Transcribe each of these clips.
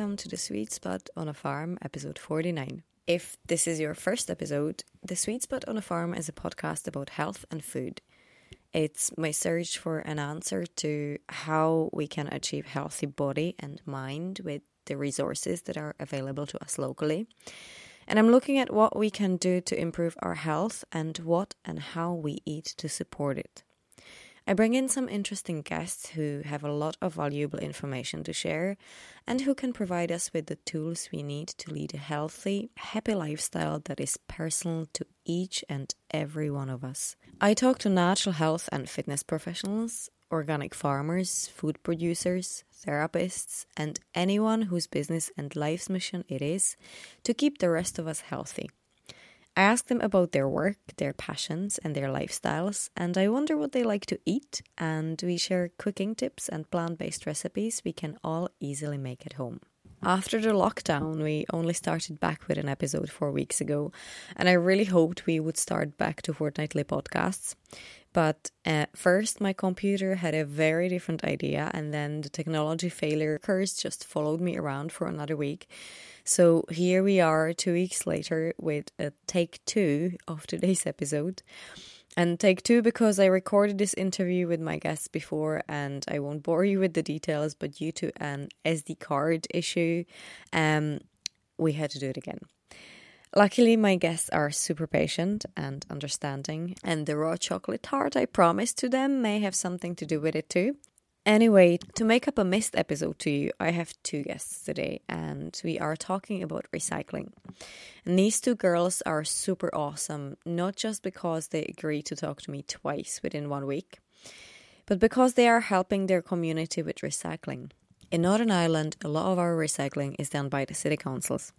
Welcome to The Sweet Spot on a Farm, episode 49. If this is your first episode, The Sweet Spot on a Farm is a podcast about health and food. It's my search for an answer to how we can achieve healthy body and mind with the resources that are available to us locally. And I'm looking at what we can do to improve our health and what and how we eat to support it. I bring in some interesting guests who have a lot of valuable information to share and who can provide us with the tools we need to lead a healthy, happy lifestyle that is personal to each and every one of us. I talk to natural health and fitness professionals, organic farmers, food producers, therapists, and anyone whose business and life's mission it is to keep the rest of us healthy. I ask them about their work, their passions, and their lifestyles, and I wonder what they like to eat. And we share cooking tips and plant based recipes we can all easily make at home. After the lockdown, we only started back with an episode four weeks ago, and I really hoped we would start back to fortnightly podcasts. But uh, first, my computer had a very different idea, and then the technology failure curse just followed me around for another week. So here we are, two weeks later, with a take two of today's episode. And take two because I recorded this interview with my guests before, and I won't bore you with the details, but due to an SD card issue, um, we had to do it again. Luckily, my guests are super patient and understanding, and the raw chocolate tart I promised to them may have something to do with it too. Anyway, to make up a missed episode to you, I have two guests today, and we are talking about recycling. And these two girls are super awesome, not just because they agreed to talk to me twice within one week, but because they are helping their community with recycling. In Northern Ireland, a lot of our recycling is done by the city councils.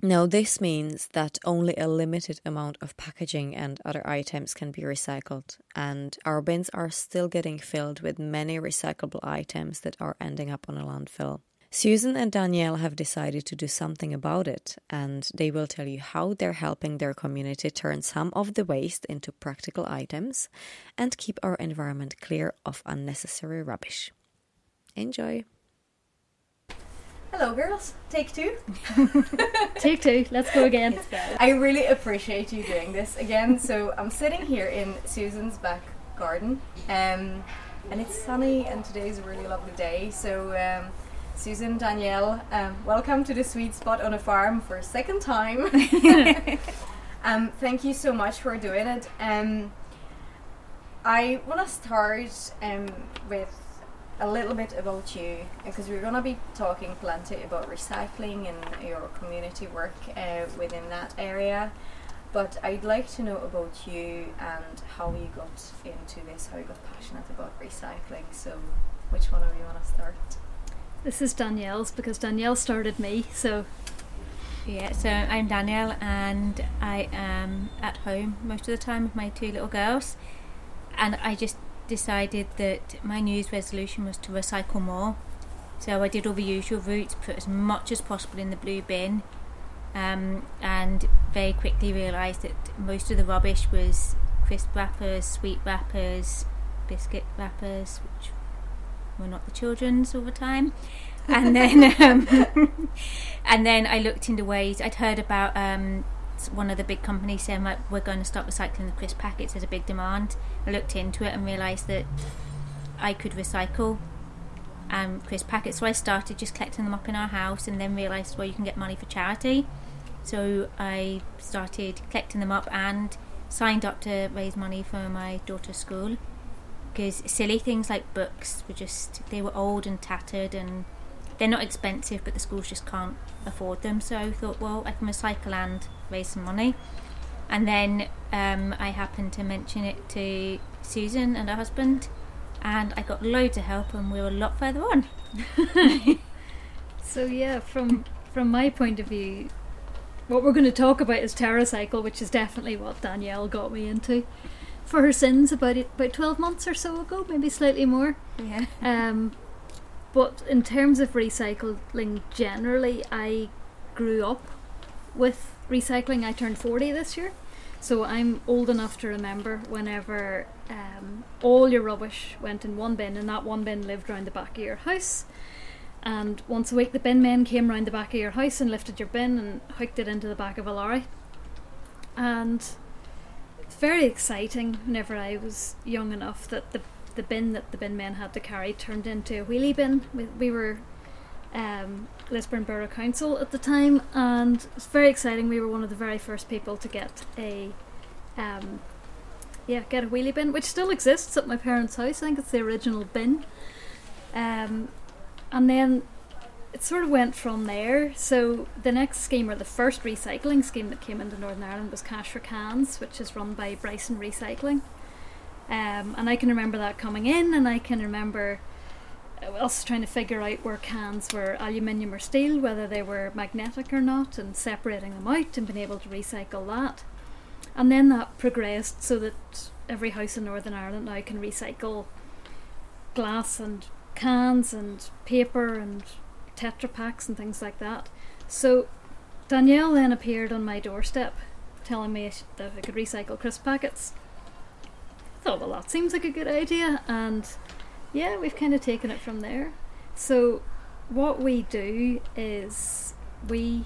Now, this means that only a limited amount of packaging and other items can be recycled, and our bins are still getting filled with many recyclable items that are ending up on a landfill. Susan and Danielle have decided to do something about it, and they will tell you how they're helping their community turn some of the waste into practical items and keep our environment clear of unnecessary rubbish. Enjoy! Hello, girls. Take two. Take two. Let's go again. I really appreciate you doing this again. So I'm sitting here in Susan's back garden, um, and it's sunny, and today's a really lovely day. So. Um, Susan, Danielle, um, welcome to the sweet spot on a farm for a second time. um, thank you so much for doing it. Um, I want to start um, with a little bit about you because we're going to be talking plenty about recycling and your community work uh, within that area. But I'd like to know about you and how you got into this, how you got passionate about recycling. So, which one of you want to start? This is Danielle's because Danielle started me, so. Yeah, so I'm Danielle and I am at home most of the time with my two little girls. And I just decided that my New Year's resolution was to recycle more. So I did all the usual routes, put as much as possible in the blue bin, um, and very quickly realised that most of the rubbish was crisp wrappers, sweet wrappers, biscuit wrappers, which were not the children's all the time. And then, um, and then I looked into ways. I'd heard about um, one of the big companies saying like we're going to start recycling the crisp packets. There's a big demand. I looked into it and realised that I could recycle um, crisp packets. So I started just collecting them up in our house, and then realised well you can get money for charity. So I started collecting them up and signed up to raise money for my daughter's school because silly things like books were just they were old and tattered and they're not expensive but the schools just can't afford them so I thought well I can recycle and raise some money. And then um, I happened to mention it to Susan and her husband and I got loads of help and we were a lot further on. So yeah from from my point of view what we're going to talk about is TerraCycle which is definitely what Danielle got me into for her sins about it about 12 months or so ago maybe slightly more. Yeah. Um, but in terms of recycling generally I grew up with recycling. I turned 40 this year. So I'm old enough to remember whenever um, all your rubbish went in one bin and that one bin lived round the back of your house. And once a week, the bin men came round the back of your house and lifted your bin and hooked it into the back of a lorry. And it's very exciting whenever I was young enough that the, the bin that the bin men had to carry turned into a wheelie bin. We, we were um, Lisburn Borough Council at the time, and it's very exciting. We were one of the very first people to get a, um, yeah, get a wheelie bin, which still exists at my parents' house. I think it's the original bin. Um, and then it sort of went from there. So the next scheme, or the first recycling scheme that came into Northern Ireland, was Cash for Cans, which is run by Bryson Recycling. Um, and I can remember that coming in, and I can remember Uh, us trying to figure out where cans were aluminium or steel, whether they were magnetic or not, and separating them out and being able to recycle that. And then that progressed so that every house in Northern Ireland now can recycle glass and cans and paper and Tetra packs and things like that. So Danielle then appeared on my doorstep telling me that I could recycle crisp packets. I thought, well, that seems like a good idea, and yeah, we've kind of taken it from there. So, what we do is we,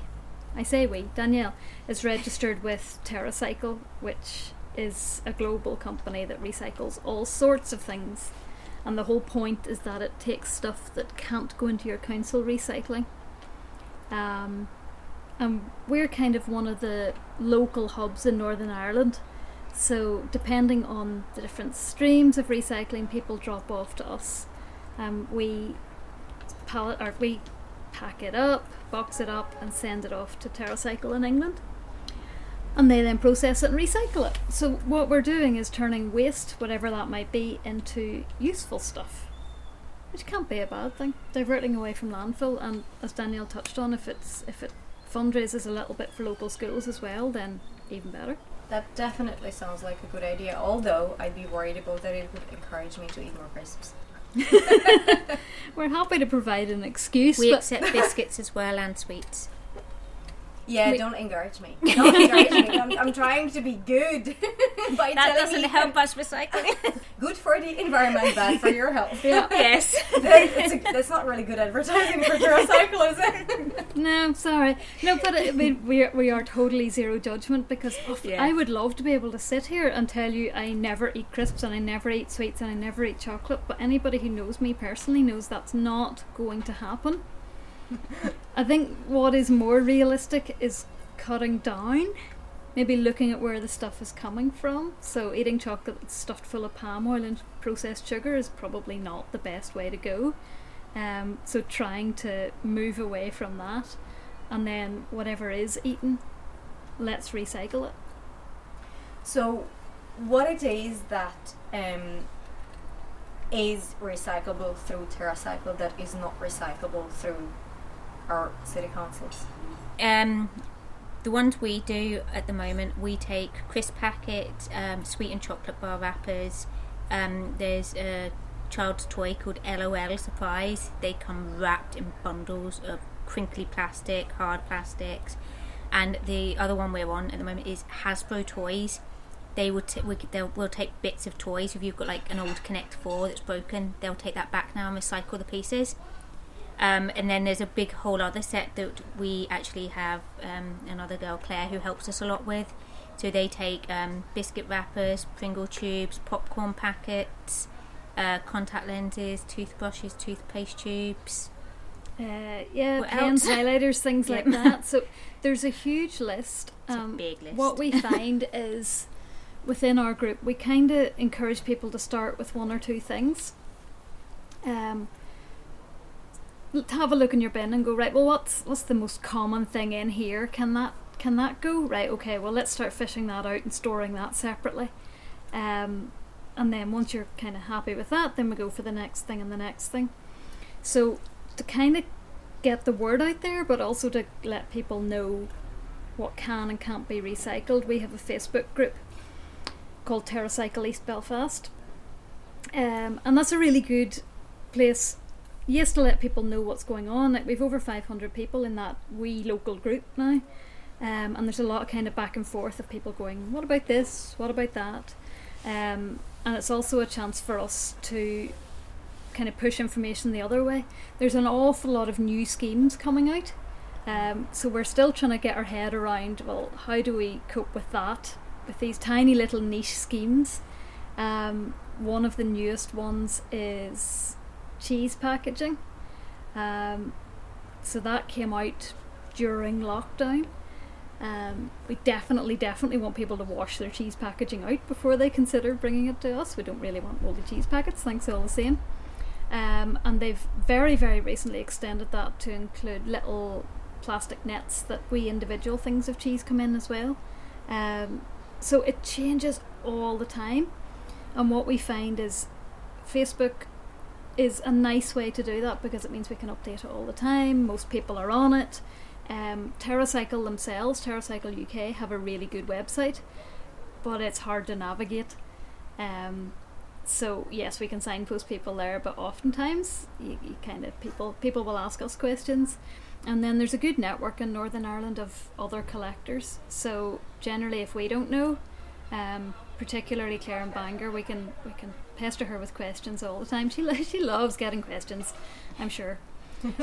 I say we, Danielle is registered with TerraCycle, which is a global company that recycles all sorts of things. And the whole point is that it takes stuff that can't go into your council recycling. Um, and we're kind of one of the local hubs in Northern Ireland so, depending on the different streams of recycling people drop off to us, um, we pallet or we pack it up, box it up, and send it off to TerraCycle in England. And they then process it and recycle it. So, what we're doing is turning waste, whatever that might be, into useful stuff, which can't be a bad thing. Diverting away from landfill, and as Danielle touched on, if it's if it fundraises a little bit for local schools as well, then even better. That definitely sounds like a good idea, although I'd be worried about that it would encourage me to eat more crisps. We're happy to provide an excuse. We accept biscuits as well and sweets. Yeah, we, don't encourage me. Don't encourage me. I'm, I'm, trying to be good. by that doesn't help us recycling. good for the environment, bad for your health. Yeah. yes. that's, a, that's, not really good advertising for TerraCycle, is it? No, sorry. No, but I mean, we are, we are totally zero judgment because yeah. I would love to be able to sit here and tell you I never eat crisps and I never eat sweets and I never eat chocolate. But anybody who knows me personally knows that's not going to happen. I think what is more realistic is cutting down, maybe looking at where the stuff is coming from. So, eating chocolate that's stuffed full of palm oil and processed sugar is probably not the best way to go. Um, so, trying to move away from that, and then whatever is eaten, let's recycle it. So, what it is that um, is recyclable through TerraCycle that is not recyclable through our city councils? Um, the ones we do at the moment, we take crisp packet, um, sweet and chocolate bar wrappers. Um, there's a child's toy called LOL Surprise. They come wrapped in bundles of crinkly plastic, hard plastics. And the other one we're on at the moment is Hasbro toys. They would t- we, will take bits of toys. If you've got like an old Connect Four that's broken, they'll take that back now and recycle the pieces. Um, and then there's a big whole other set that we actually have um, another girl, Claire, who helps us a lot with. So they take um, biscuit wrappers, Pringle tubes, popcorn packets, uh, contact lenses, toothbrushes, toothpaste tubes. Uh, yeah, what pens, highlighters, things like that. So there's a huge list. Um, big list. What we find is within our group, we kind of encourage people to start with one or two things. Um, have a look in your bin and go right. Well, what's what's the most common thing in here? Can that can that go right? Okay, well let's start fishing that out and storing that separately. Um, and then once you're kind of happy with that, then we go for the next thing and the next thing. So to kind of get the word out there, but also to let people know what can and can't be recycled, we have a Facebook group called TerraCycle East Belfast, um, and that's a really good place yes, to let people know what's going on. Like we've over 500 people in that wee local group now, um, and there's a lot of kind of back and forth of people going, "What about this? What about that?" Um, and it's also a chance for us to kind of push information the other way. There's an awful lot of new schemes coming out. Um, so we're still trying to get our head around well, how do we cope with that, with these tiny little niche schemes? Um, one of the newest ones is cheese packaging. Um, so that came out during lockdown. Um, we definitely, definitely want people to wash their cheese packaging out before they consider bringing it to us. We don't really want moldy cheese packets, thanks all the same. Um, and they've very, very recently extended that to include little plastic nets that we individual things of cheese come in as well. Um, so it changes all the time. And what we find is Facebook is a nice way to do that because it means we can update it all the time. Most people are on it. Um, TerraCycle themselves, TerraCycle UK, have a really good website, but it's hard to navigate. Um, so yes, we can signpost people there, but oftentimes you, you kind of people people will ask us questions, and then there's a good network in Northern Ireland of other collectors. So generally, if we don't know, um, particularly Claire and Bangor, we can we can pester her with questions all the time. She lo- she loves getting questions, I'm sure.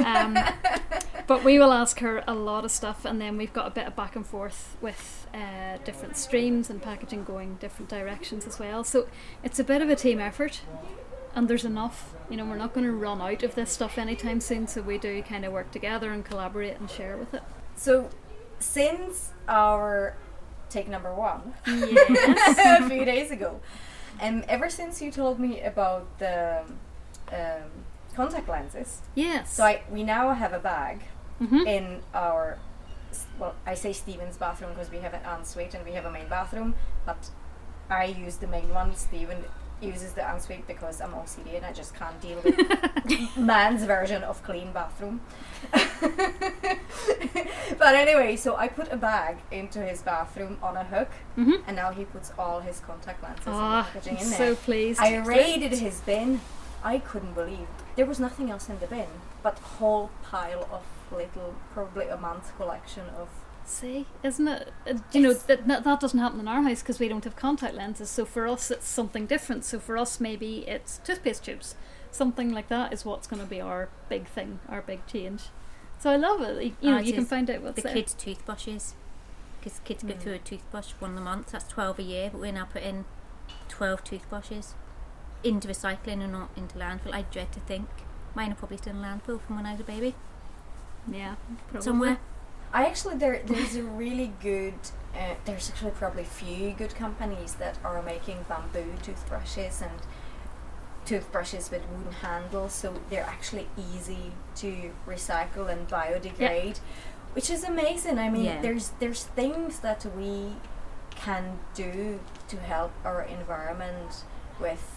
Um, but we will ask her a lot of stuff, and then we've got a bit of back and forth with uh, different streams and packaging going different directions as well. So it's a bit of a team effort, and there's enough. You know, we're not going to run out of this stuff anytime soon, so we do kind of work together and collaborate and share with it. So, since our take number one Yes. a few days ago, um, ever since you told me about the um, contact lenses, yes. so I we now have a bag Mhm. in our well, I say Stephen's bathroom because we have an ensuite and we have a main bathroom, but I use the main one. Stephen uses the ensuite because I'm OCD and I just can't deal with man's version of clean bathroom. but anyway, so I put a bag into his bathroom on a hook, Mhm. and now he puts all his contact lenses and Ah, packaging I'm in there. so pleased. I raided his bin. I couldn't believe there was nothing else in the bin but a whole pile of little, probably a month collection of. See, isn't it? Uh, you know that that doesn't happen in our house because we don't have contact lenses. So for us, it's something different. So for us, maybe it's toothpaste tubes. Something like that is what's going to be our big thing, our big change. So I love it. You, you know, you can find out what's the there. kids' toothbrushes. Because kids go Mm. through a toothbrush one a month, that's 12 a year, but we're now putting 12 toothbrushes into recycling and not into landfill. I dread to think. Mine are probably still in landfill from when I was a baby. Yeah, probably. Somewhere. I actually there there's a really good. Uh, there's actually probably few good companies that are making bamboo toothbrushes and toothbrushes with wooden handles, so they're actually easy to recycle and biodegrade, which is amazing. I mean, Yeah. there's there's things that we can do to help our environment with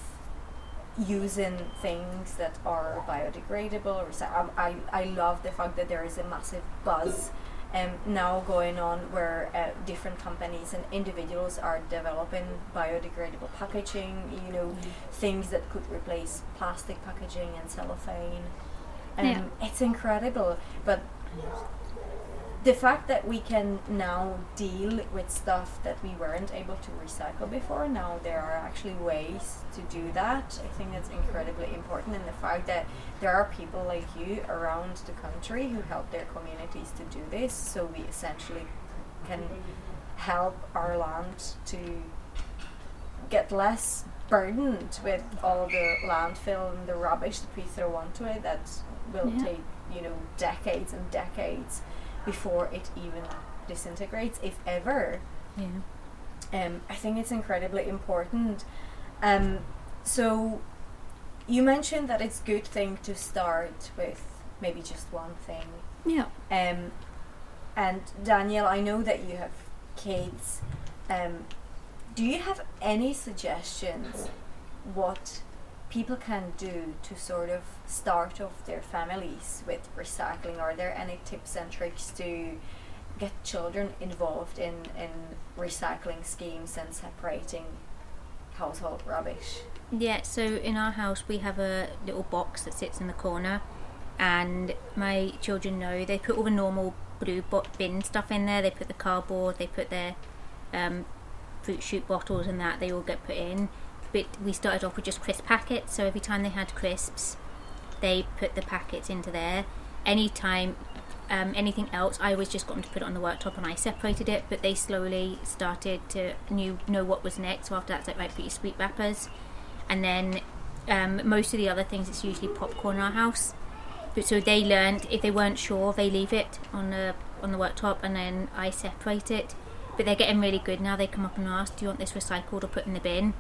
using things that are biodegradable. Recy- um, I, I love the fact that there is a massive buzz um, now going on where uh, different companies and individuals are developing biodegradable packaging, you know, things that could replace plastic packaging and cellophane. Um, Yeah. It's incredible, but the fact that we can now deal with stuff that we weren't able to recycle before, now there are actually ways to do that. I think that's incredibly important, and the fact that there are people like you around the country who help their communities to do this, so we essentially can help our land to get less burdened with all the landfill and the rubbish that we throw onto it that will Yeah. take you know decades and decades before it even disintegrates if ever Yeah. um, I think it's incredibly important. Um, so, you mentioned that it's good thing to start with maybe just one thing. Yeah. Um, and Danielle, I know that you have kids. Um, do you have any suggestions what people can do to sort of start off their families with recycling? Are there any tips and tricks to get children involved in, in recycling schemes and separating household rubbish? Yeah, so in our house we have a little box that sits in the corner, and my children know they put all the normal blue bin stuff in there. They put the cardboard, they put their um, fruit shoot bottles and that. They all get put in. But we started off with just crisp packets, so every time they had crisps, they put the packets into there. Anytime um, anything else, I always just got them to put it on the worktop and I separated it. But they slowly started to knew know what was next. So after that, it's like right, put your sweet wrappers, and then um, most of the other things, it's usually popcorn in our house. But so they learned if they weren't sure, they leave it on the on the worktop, and then I separate it. But they're getting really good now. They come up and ask, "Do you want this recycled or put in the bin?"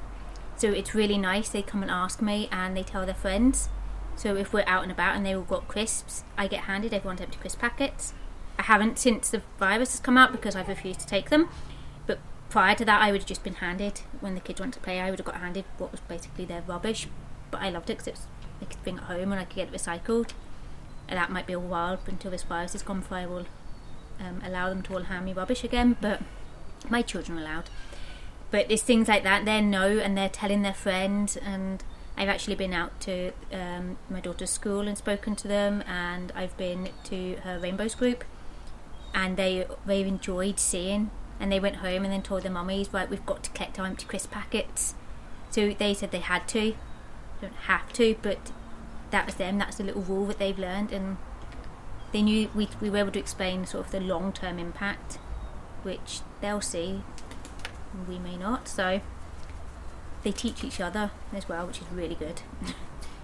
So it's really nice. They come and ask me, and they tell their friends. So if we're out and about and they all got crisps, I get handed everyone's empty crisp packets. I haven't since the virus has come out because I've refused to take them. But prior to that, I would have just been handed when the kids went to play. I would have got handed what was basically their rubbish. But I loved it because they could bring it home and I could get it recycled. And that might be a while until this virus has gone before I will um, allow them to all hand me rubbish again. But my children are allowed. But it's things like that. They know and they're telling their friends and I've actually been out to um, my daughter's school and spoken to them, and I've been to her Rainbows group, and they they enjoyed seeing. And they went home and then told their mummies, right, we've got to collect our empty crisp packets. So they said they had to, don't have to, but that was them. That's the little rule that they've learned, and they knew we we were able to explain sort of the long term impact, which they'll see, we may not. So they teach each other as well, which is really good.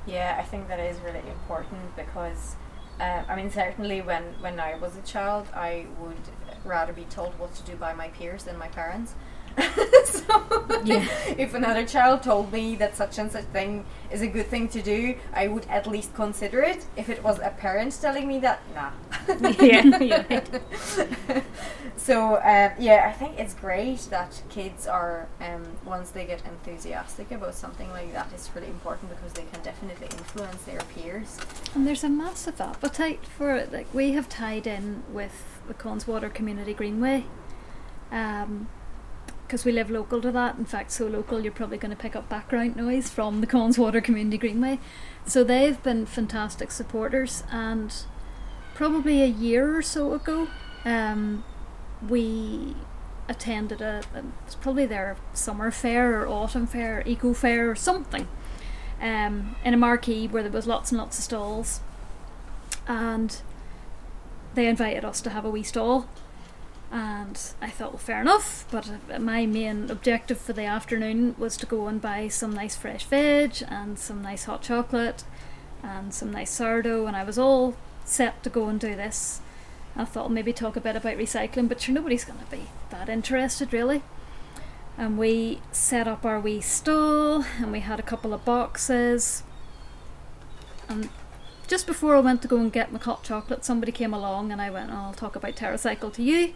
Yeah, I think that is really important because, uh, I mean, certainly when, when I was a child, I would rather be told what to do by my peers than my parents. so Yeah. if another child told me that such and such thing is a good thing to do, I would at least consider it. If it was a parent telling me that, nah. Yeah, yeah. so uh, yeah, I think it's great that kids are um, once they get enthusiastic about something like that, it's really important because they can definitely influence their peers. And there's a massive appetite for it. Like we have tied in with the Connswater Community Greenway, because we live local to that. In fact, so local you're probably going to pick up background noise from the Connswater Community Greenway. So they've been fantastic supporters, and probably a year or so ago, um, we attended a, a it's probably their summer fair or autumn fair, eco fair or something um, in a marquee where there was lots and lots of stalls, and they invited us to have a wee stall. And I thought, well, fair enough. But my main objective for the afternoon was to go and buy some nice fresh veg and some nice hot chocolate and some nice sourdough. And I was all set to go and do this. I thought maybe talk a bit about recycling, but sure, nobody's going to be that interested, really and we set up our wee stall and we had a couple of boxes and just before I went to go and get my hot chocolate somebody came along and I went oh, I'll talk about TerraCycle to you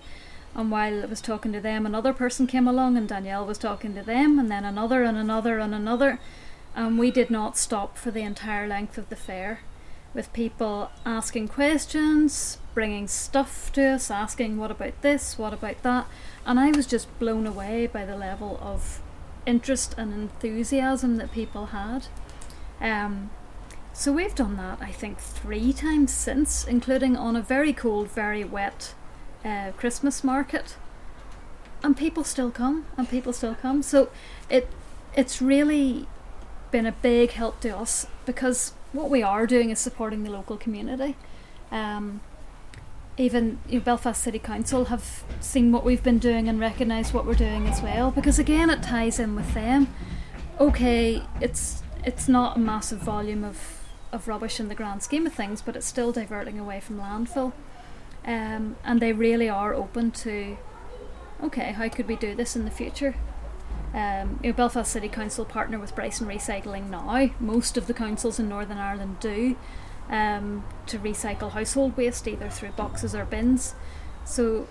and while I was talking to them another person came along and Danielle was talking to them and then another and another and another. And we did not stop for the entire length of the fair with people asking questions bringing stuff to us asking what about this? What about that? And I was just blown away by the level of interest and enthusiasm that people had. Um, so we've done that, I think, three times since, including on a very cold, very wet uh, Christmas market. And people still come, and people still come. So it it's really been a big help to us because what we are doing is supporting the local community. Um, even you know, Belfast City Council have seen what we've been doing and recognised what we're doing as well because again it ties in with them. Okay, it's it's not a massive volume of, of rubbish in the grand scheme of things, but it's still diverting away from landfill. Um, and they really are open to okay, how could we do this in the future? Um, you know, Belfast City Council partner with Bryson Recycling now. Most of the councils in Northern Ireland do um, to recycle household waste either through boxes or bins. So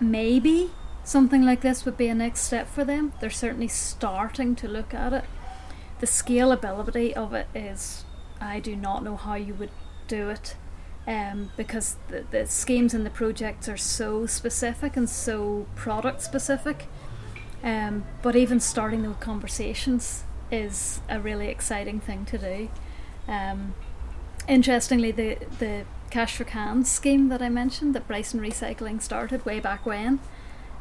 maybe something like this would be a next step for them. They're certainly starting to look at it. The scalability of it is, I do not know how you would do it. Um, because the, the schemes and the projects are so specific and so product specific. Um, but even starting those conversations is a really exciting thing to do. Um, interestingly, the the cash for cans scheme that I mentioned that Bryson Recycling started way back when,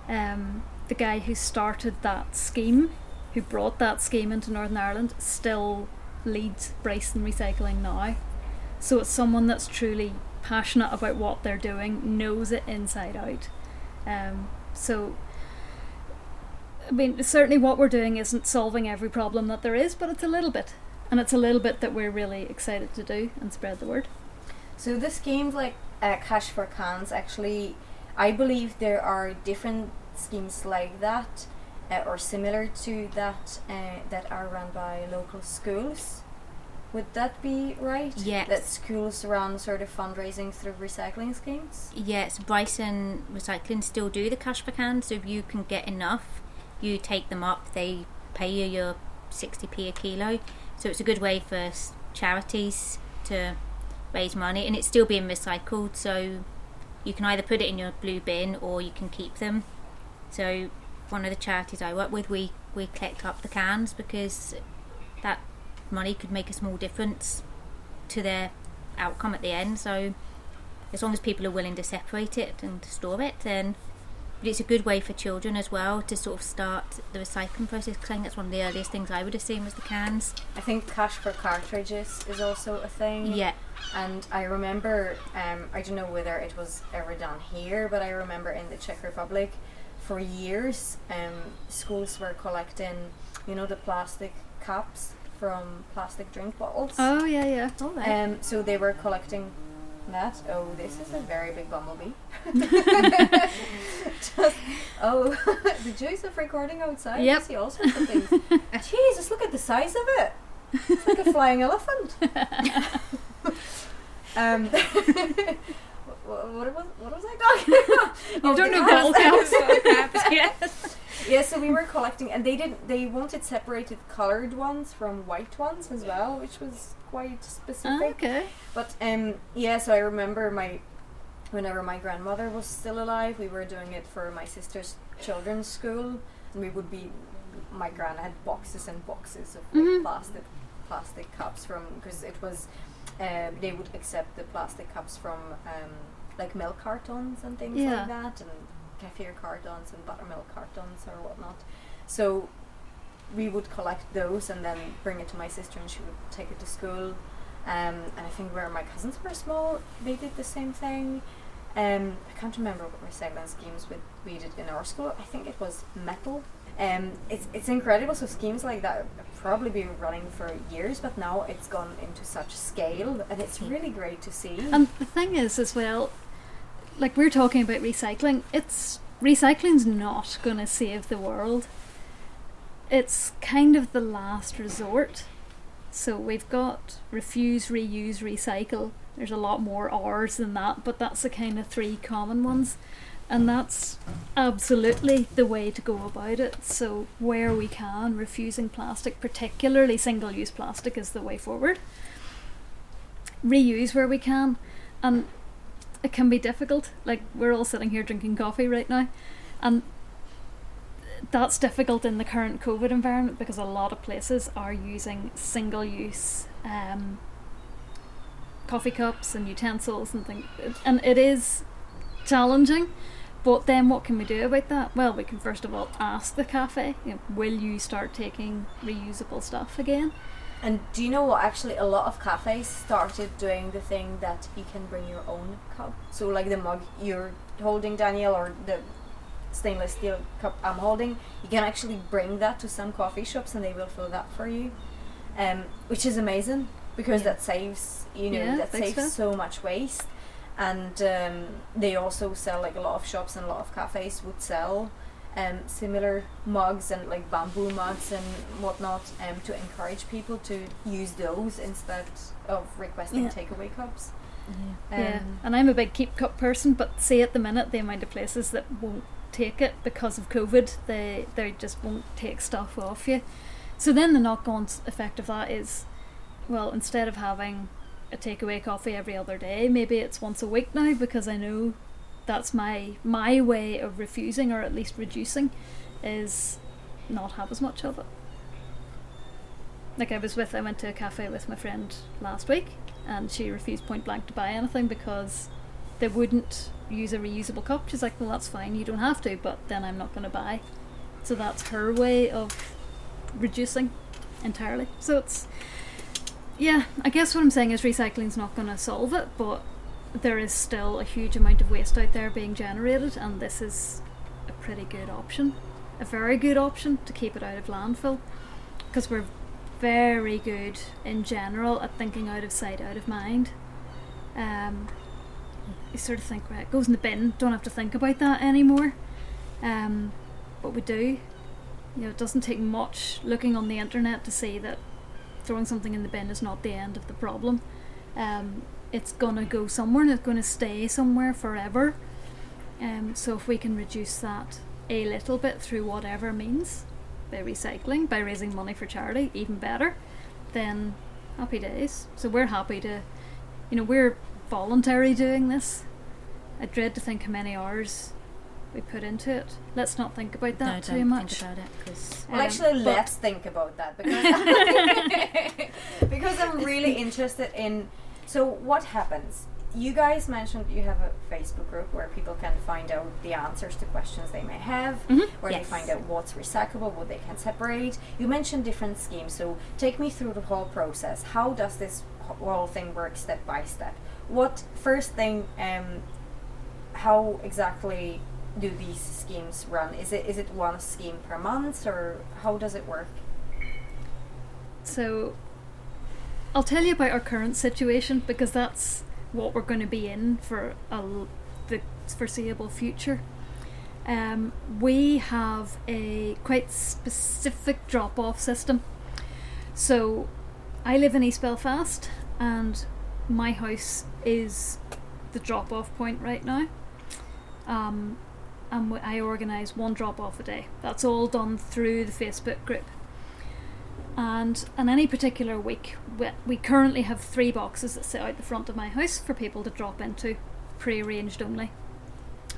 um, the guy who started that scheme, who brought that scheme into Northern Ireland, still leads Bryson Recycling now. So it's someone that's truly passionate about what they're doing, knows it inside out. Um, so, I mean, certainly what we're doing isn't solving every problem that there is, but it's a little bit. And it's a little bit that we're really excited to do and spread the word. So the schemes like uh, Cash for Cans, actually, I believe there are different schemes like that uh, or similar to that uh, that are run by local schools. Would that be right? Yes. That schools run sort of fundraising through recycling schemes? Yes, Bryson Recycling still do the cash for cans, so if you can get enough, you take them up, they pay you your 60p a kilo. So it's a good way for charities to raise money, and it's still being recycled, so you can either put it in your blue bin or you can keep them. So one of the charities I work with, we, we collect up the cans because that money could make a small difference to their outcome at the end. So as long as people are willing to separate it and store it, then but it's a good way for children as well to sort of start the recycling process. 'cause I think that's one of the earliest things I would have seen was the cans. I think Cash for Cartridges is also a thing. Yeah, And I remember, um, I don't know whether it was ever done here, but I remember in the Czech Republic, for years, um, schools were collecting, you know, the plastic cups from plastic drink bottles. Oh, yeah, yeah. Um, so they were collecting that. Oh, this is a very big bumblebee. Just, oh, the joys of recording outside. Yep. You see all sorts of things. Jesus, look at the size of it. It's like a flying elephant. um, what, what, was, what was I talking about? You Oh, don't know cans. bottle caps. yes. Yeah, so we were collecting, and they didn't. They wanted separated colored ones from white ones as well, which was quite specific. okay. But um, yeah, so I remember my whenever my grandmother was still alive, we were doing it for my sister's children's school, and we would be. My gran had boxes and boxes of like, Mhm. plastic plastic cups from because it was. Uh, they would accept the plastic cups from um, like milk cartons and things Yeah. like that, and kefir cartons and buttermilk cartons or whatnot. So we would collect those and then bring it to my sister, and she would take it to school. Um, and I think where my cousins were small, they did the same thing. Um, I can't remember what recycling schemes we, we did in our school. I think it was metal. Um, it's it's incredible. So schemes like that have probably been running for years, but now it's gone into such scale, and it's really great to see. And the thing is, as well, like we're talking about recycling, it's recycling's not going to save the world. It's kind of the last resort. So we've got refuse, reuse, recycle. There's a lot more R's than that, but that's the kind of three common ones. And that's absolutely the way to go about it. So, where we can, refusing plastic, particularly single use plastic, is the way forward. Reuse where we can, and it can be difficult. Like, we're all sitting here drinking coffee right now, and that's difficult in the current COVID environment because a lot of places are using single use um, coffee cups and utensils and things. And it is challenging. But then what can we do about that? Well, we can first of all ask the cafe, you know, will you start taking reusable stuff again? And do you know what? Actually, a lot of cafes started doing the thing that you can bring your own cup. So, like the mug you're holding, Danielle, or the stainless steel cup I'm holding, you can actually bring that to some coffee shops and they will fill that for you, um, which is amazing because Yeah. that saves you know Yeah, that saves Phil. so much waste. And um, they also sell like a lot of shops and a lot of cafes would sell um, similar mugs and like bamboo mugs and whatnot um, to encourage people to use those instead of requesting Yeah. takeaway cups. yeah. Um, And I'm a big keep cup person, but see at the minute the amount of places that won't take it because of COVID, they they just won't take stuff off you. So then the knock on effect of that is, well, instead of having a takeaway coffee every other day, maybe it's once a week now because I know that's my my way of refusing or at least reducing is not have as much of it. Like I was with, I went to a cafe with my friend last week, and she refused point blank to buy anything because they wouldn't use a reusable cup. She's like, "Well, that's fine. You don't have to, but then I'm not going to buy." So that's her way of reducing entirely. So it's yeah, I guess what I'm saying is recycling's not going to solve it, but there is still a huge amount of waste out there being generated, and this is a pretty good option, a very good option to keep it out of landfill, because we're very good in general at thinking out of sight, out of mind. Um, you sort of think, right, it goes in the bin, don't have to think about that anymore. Um, but we do. You know, it doesn't take much looking on the internet to see that throwing something in the bin is not the end of the problem. Um, it's gonna go somewhere and it's gonna stay somewhere forever. Um, so if we can reduce that a little bit through whatever means, by recycling, by raising money for charity, even better, then happy days. So we're happy to, you know, we're voluntary doing this. I dread to think how many hours we put into it. Let's not think about that no, too don't much. Think about it, 'cause- Well, Um, actually, let's think about that because because I'm really interested in. So, what happens? You guys mentioned you have a Facebook group where people can find out the answers to questions they may have, Mhm. where they find out what's recyclable, what they can separate. You mentioned different schemes, so take me through the whole process. How does this whole thing work step by step? What first thing? Um, how exactly do these schemes run? Is it is it one scheme per month, or how does it work? So I'll tell you about our current situation because that's what we're going to be in for a the foreseeable future. Um, we have a quite specific drop off system. So I live in East Belfast and my house is the drop off point right now. Um, and I organise one drop off a day. That's all done through the Facebook group and on any particular week we, currently have three boxes that sit out the front of my house for people to drop into pre-arranged only.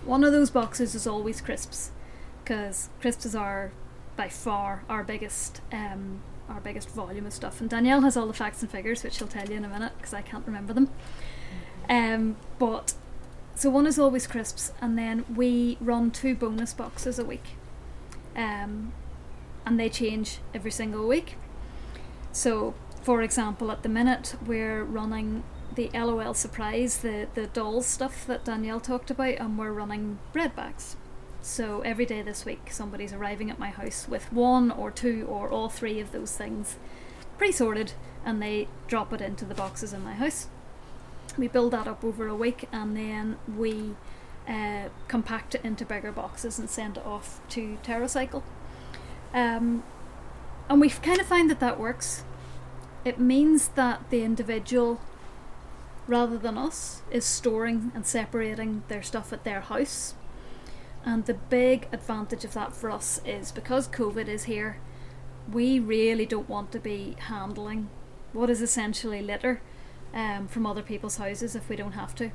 One of those boxes is always crisps because crisps is our by far our biggest um, our biggest volume of stuff. And danielle has all the facts and figures which she'll tell you in a minute because i can't remember them. Um, but so one is always crisps and then we run two bonus boxes a week. Um, and they change every single week. So, for example, at the minute we're running the LOL surprise, the the doll stuff that Danielle talked about, and we're running bread bags. So every day this week, somebody's arriving at my house with one or two or all three of those things pre-sorted, and they drop it into the boxes in my house. We build that up over a week, and then we uh, compact it into bigger boxes and send it off to TerraCycle. Um, and we kind of find that that works. It means that the individual, rather than us, is storing and separating their stuff at their house. And the big advantage of that for us is because COVID is here, we really don't want to be handling what is essentially litter um, from other people's houses if we don't have to.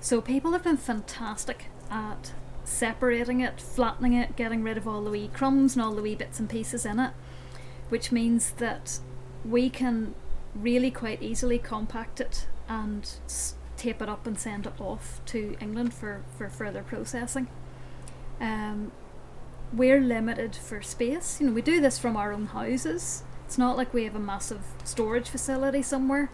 So people have been fantastic at separating it, flattening it, getting rid of all the wee crumbs and all the wee bits and pieces in it, which means that we can really quite easily compact it and tape it up and send it off to England for, for further processing. Um, we're limited for space. You know, we do this from our own houses. It's not like we have a massive storage facility somewhere.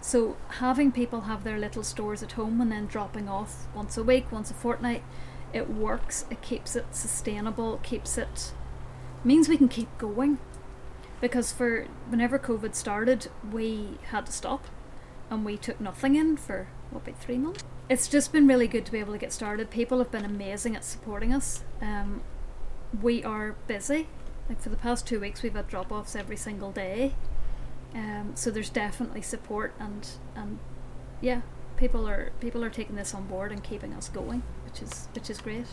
So having people have their little stores at home and then dropping off once a week, once a fortnight, it works. It keeps it sustainable. It keeps it means we can keep going. Because for whenever COVID started, we had to stop, and we took nothing in for what about three months. It's just been really good to be able to get started. People have been amazing at supporting us. Um, we are busy. Like for the past two weeks, we've had drop offs every single day. Um, so there's definitely support and and yeah, people are people are taking this on board and keeping us going, which is which is great.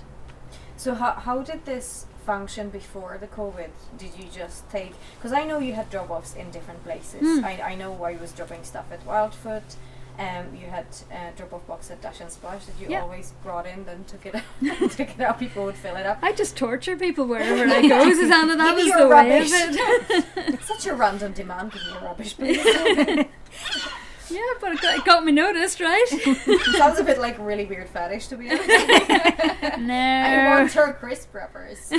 So how how did this function before the COVID? Did you just take? Because I know you had drop offs in different places. Mm. I I know I was dropping stuff at Wildfoot. Um, you had uh, drop off box at Dash and Splash that you Yeah. always brought in, then took it out, took it out. People would fill it up. I just torture people wherever I go, Susanna. That was the way of rubbish. it. Such a random demand. Give me your rubbish, please. Yeah, but it got, it got me noticed, right? Sounds a bit like a really weird fetish, to be honest. No. I want her crisp wrappers.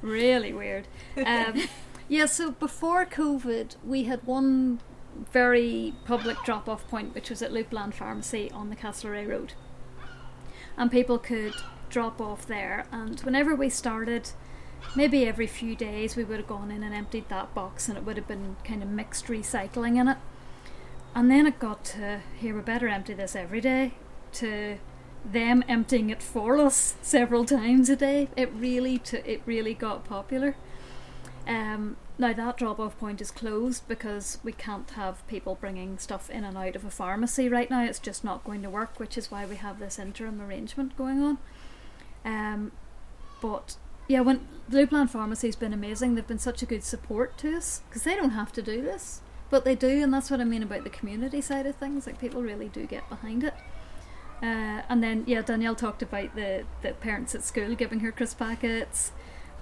really weird. Um, yeah, so before COVID, we had one very public drop off point, which was at Loopland Pharmacy on the Castlereagh Road. And people could drop off there. And whenever we started, maybe every few days, we would have gone in and emptied that box, and it would have been kind of mixed recycling in it. And then it got to here, we better empty this every day, to them emptying it for us several times a day. It really, to, it really got popular. Um, now that drop off point is closed because we can't have people bringing stuff in and out of a pharmacy right now. It's just not going to work, which is why we have this interim arrangement going on. Um, but yeah, when Loopland Pharmacy has been amazing. They've been such a good support to us because they don't have to do this, but they do, and that's what I mean about the community side of things. Like people really do get behind it. Uh, and then yeah, Danielle talked about the the parents at school giving her crisp packets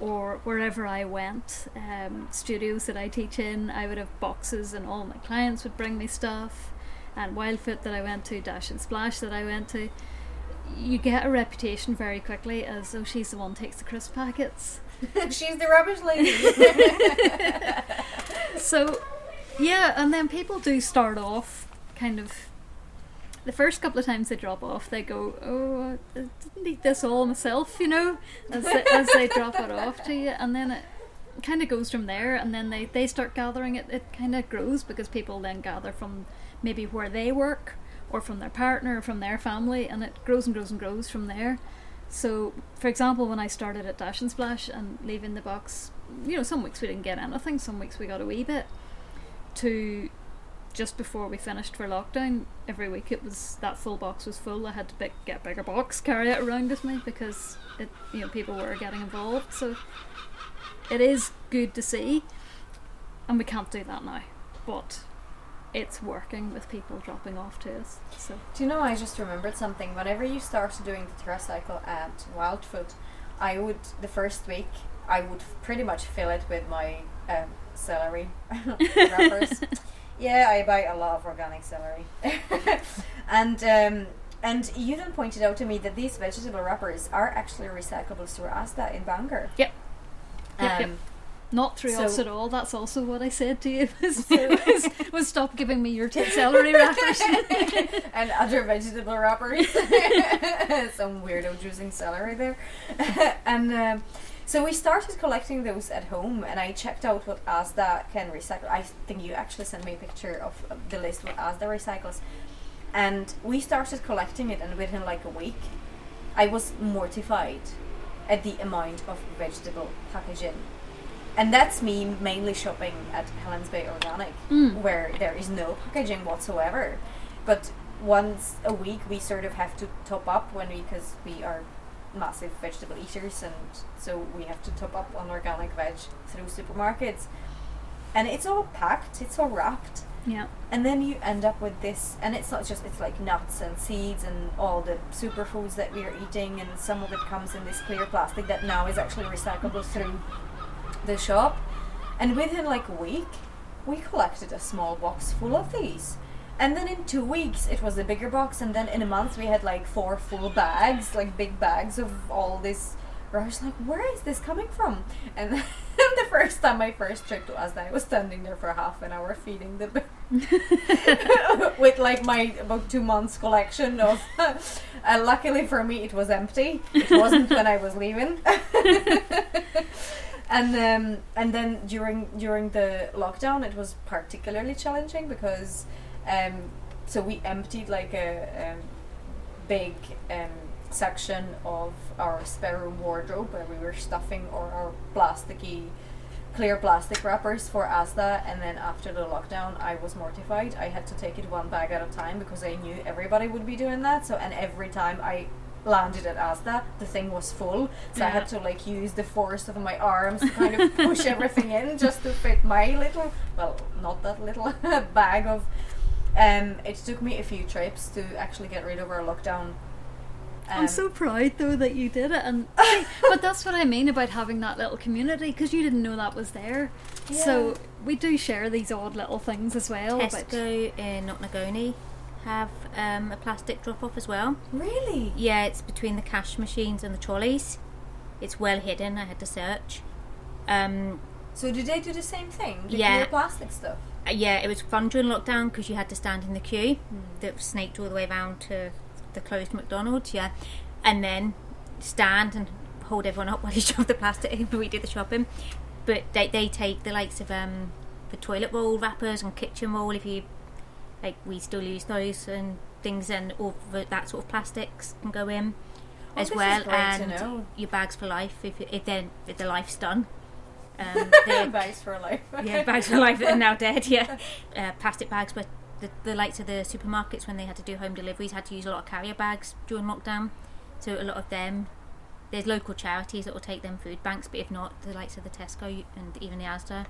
or wherever I went, um, studios that I teach in, I would have boxes, and all my clients would bring me stuff. And Wildfoot that I went to, Dash and Splash that I went to, you get a reputation very quickly as though she's the one takes the crisp packets. she's the rubbish lady. so, yeah, and then people do start off kind of the first couple of times they drop off, they go, "Oh, I didn't eat this all myself," you know, as they, as they drop it off to you, and then it kind of goes from there, and then they they start gathering it. It kind of grows because people then gather from maybe where they work, or from their partner, or from their family, and it grows and grows and grows from there. So, for example, when I started at Dash and Splash and leaving the box, you know, some weeks we didn't get anything, some weeks we got a wee bit. To just before we finished for lockdown, every week it was that full box was full. I had to get a bigger box, carry it around with me because it, you know, people were getting involved. So it is good to see, and we can't do that now, but it's working with people dropping off to us. So do you know? I just remembered something. Whenever you started doing the TerraCycle at Wildfoot, I would the first week I would pretty much fill it with my um, celery wrappers. Yeah, I buy a lot of organic celery. and um, and you then pointed out to me that these vegetable wrappers are actually recyclable through Asda in Bangor. Yep. Um, Yep, yep. Not through So- us at all. That's also what I said to you. Was, was, was stop giving me your t- celery wrappers. and other vegetable wrappers. Some weirdo choosing celery there. and um, so we started collecting those at home, and I checked out what Asda can recycle. I think you actually sent me a picture of the list what Asda recycles. And we started collecting it, and within like a week, I was mortified at the amount of vegetable packaging. And that's me mainly shopping at Helens Bay Organic, Mm. where there is no packaging whatsoever. But once a week, we sort of have to top up when we, because we are massive vegetable eaters, and so we have to top up on organic veg through supermarkets. And it's all packed, it's all wrapped. yeah. And then you end up with this, and it's not just, it's like nuts and seeds and all the superfoods that we are eating, and some of it comes in this clear plastic that now is actually recyclable through the shop. And within like a week, we collected a small box full of these. And then in two weeks, it was a bigger box, and then in a month, we had like four full bags, like big bags of all this. Was like, where is this coming from? And the first time, my first trip to Asda, I was standing there for half an hour feeding the with like my about two months collection of. uh, luckily for me, it was empty. It wasn't when I was leaving. and um, and then during during the lockdown, it was particularly challenging because um, so we emptied like a um, big um, section of our spare room wardrobe where we were stuffing or our plasticky clear plastic wrappers for Asda and then after the lockdown I was mortified. I had to take it one bag at a time because I knew everybody would be doing that. So and every time I landed at Asda, the thing was full. So I had to like use the force of my arms to kind of push everything in just to fit my little well, not that little bag of um it took me a few trips to actually get rid of our lockdown. I'm um, so proud though that you did it, and but that's what I mean about having that little community because you didn't know that was there. So we do share these odd little things as well. But Tesco in Knocknagoney have um, a plastic drop off as well. Really? Yeah, it's between the cash machines and the trolleys. It's well hidden. I had to search. Um, So do they do the same thing? The Yeah. plastic stuff? Yeah, it was fun during lockdown because you had to stand in the queue that snaked all the way around to the closed McDonald's, yeah, and then stand and hold everyone up while you shove the plastic in. We did the shopping, but they they take the likes of um the toilet roll wrappers and kitchen roll if you like we still use those and things and all the, that sort of plastics can go in Oh, as well and your bags for life if if then if the life's done. Um, Bags for life. yeah, bags for life that are now dead. Yeah, uh, plastic bags. But the, the likes of the supermarkets when they had to do home deliveries had to use a lot of carrier bags during lockdown. So a lot of them, there's local charities that will take them food banks. But if not, the likes of the Tesco and even the Asda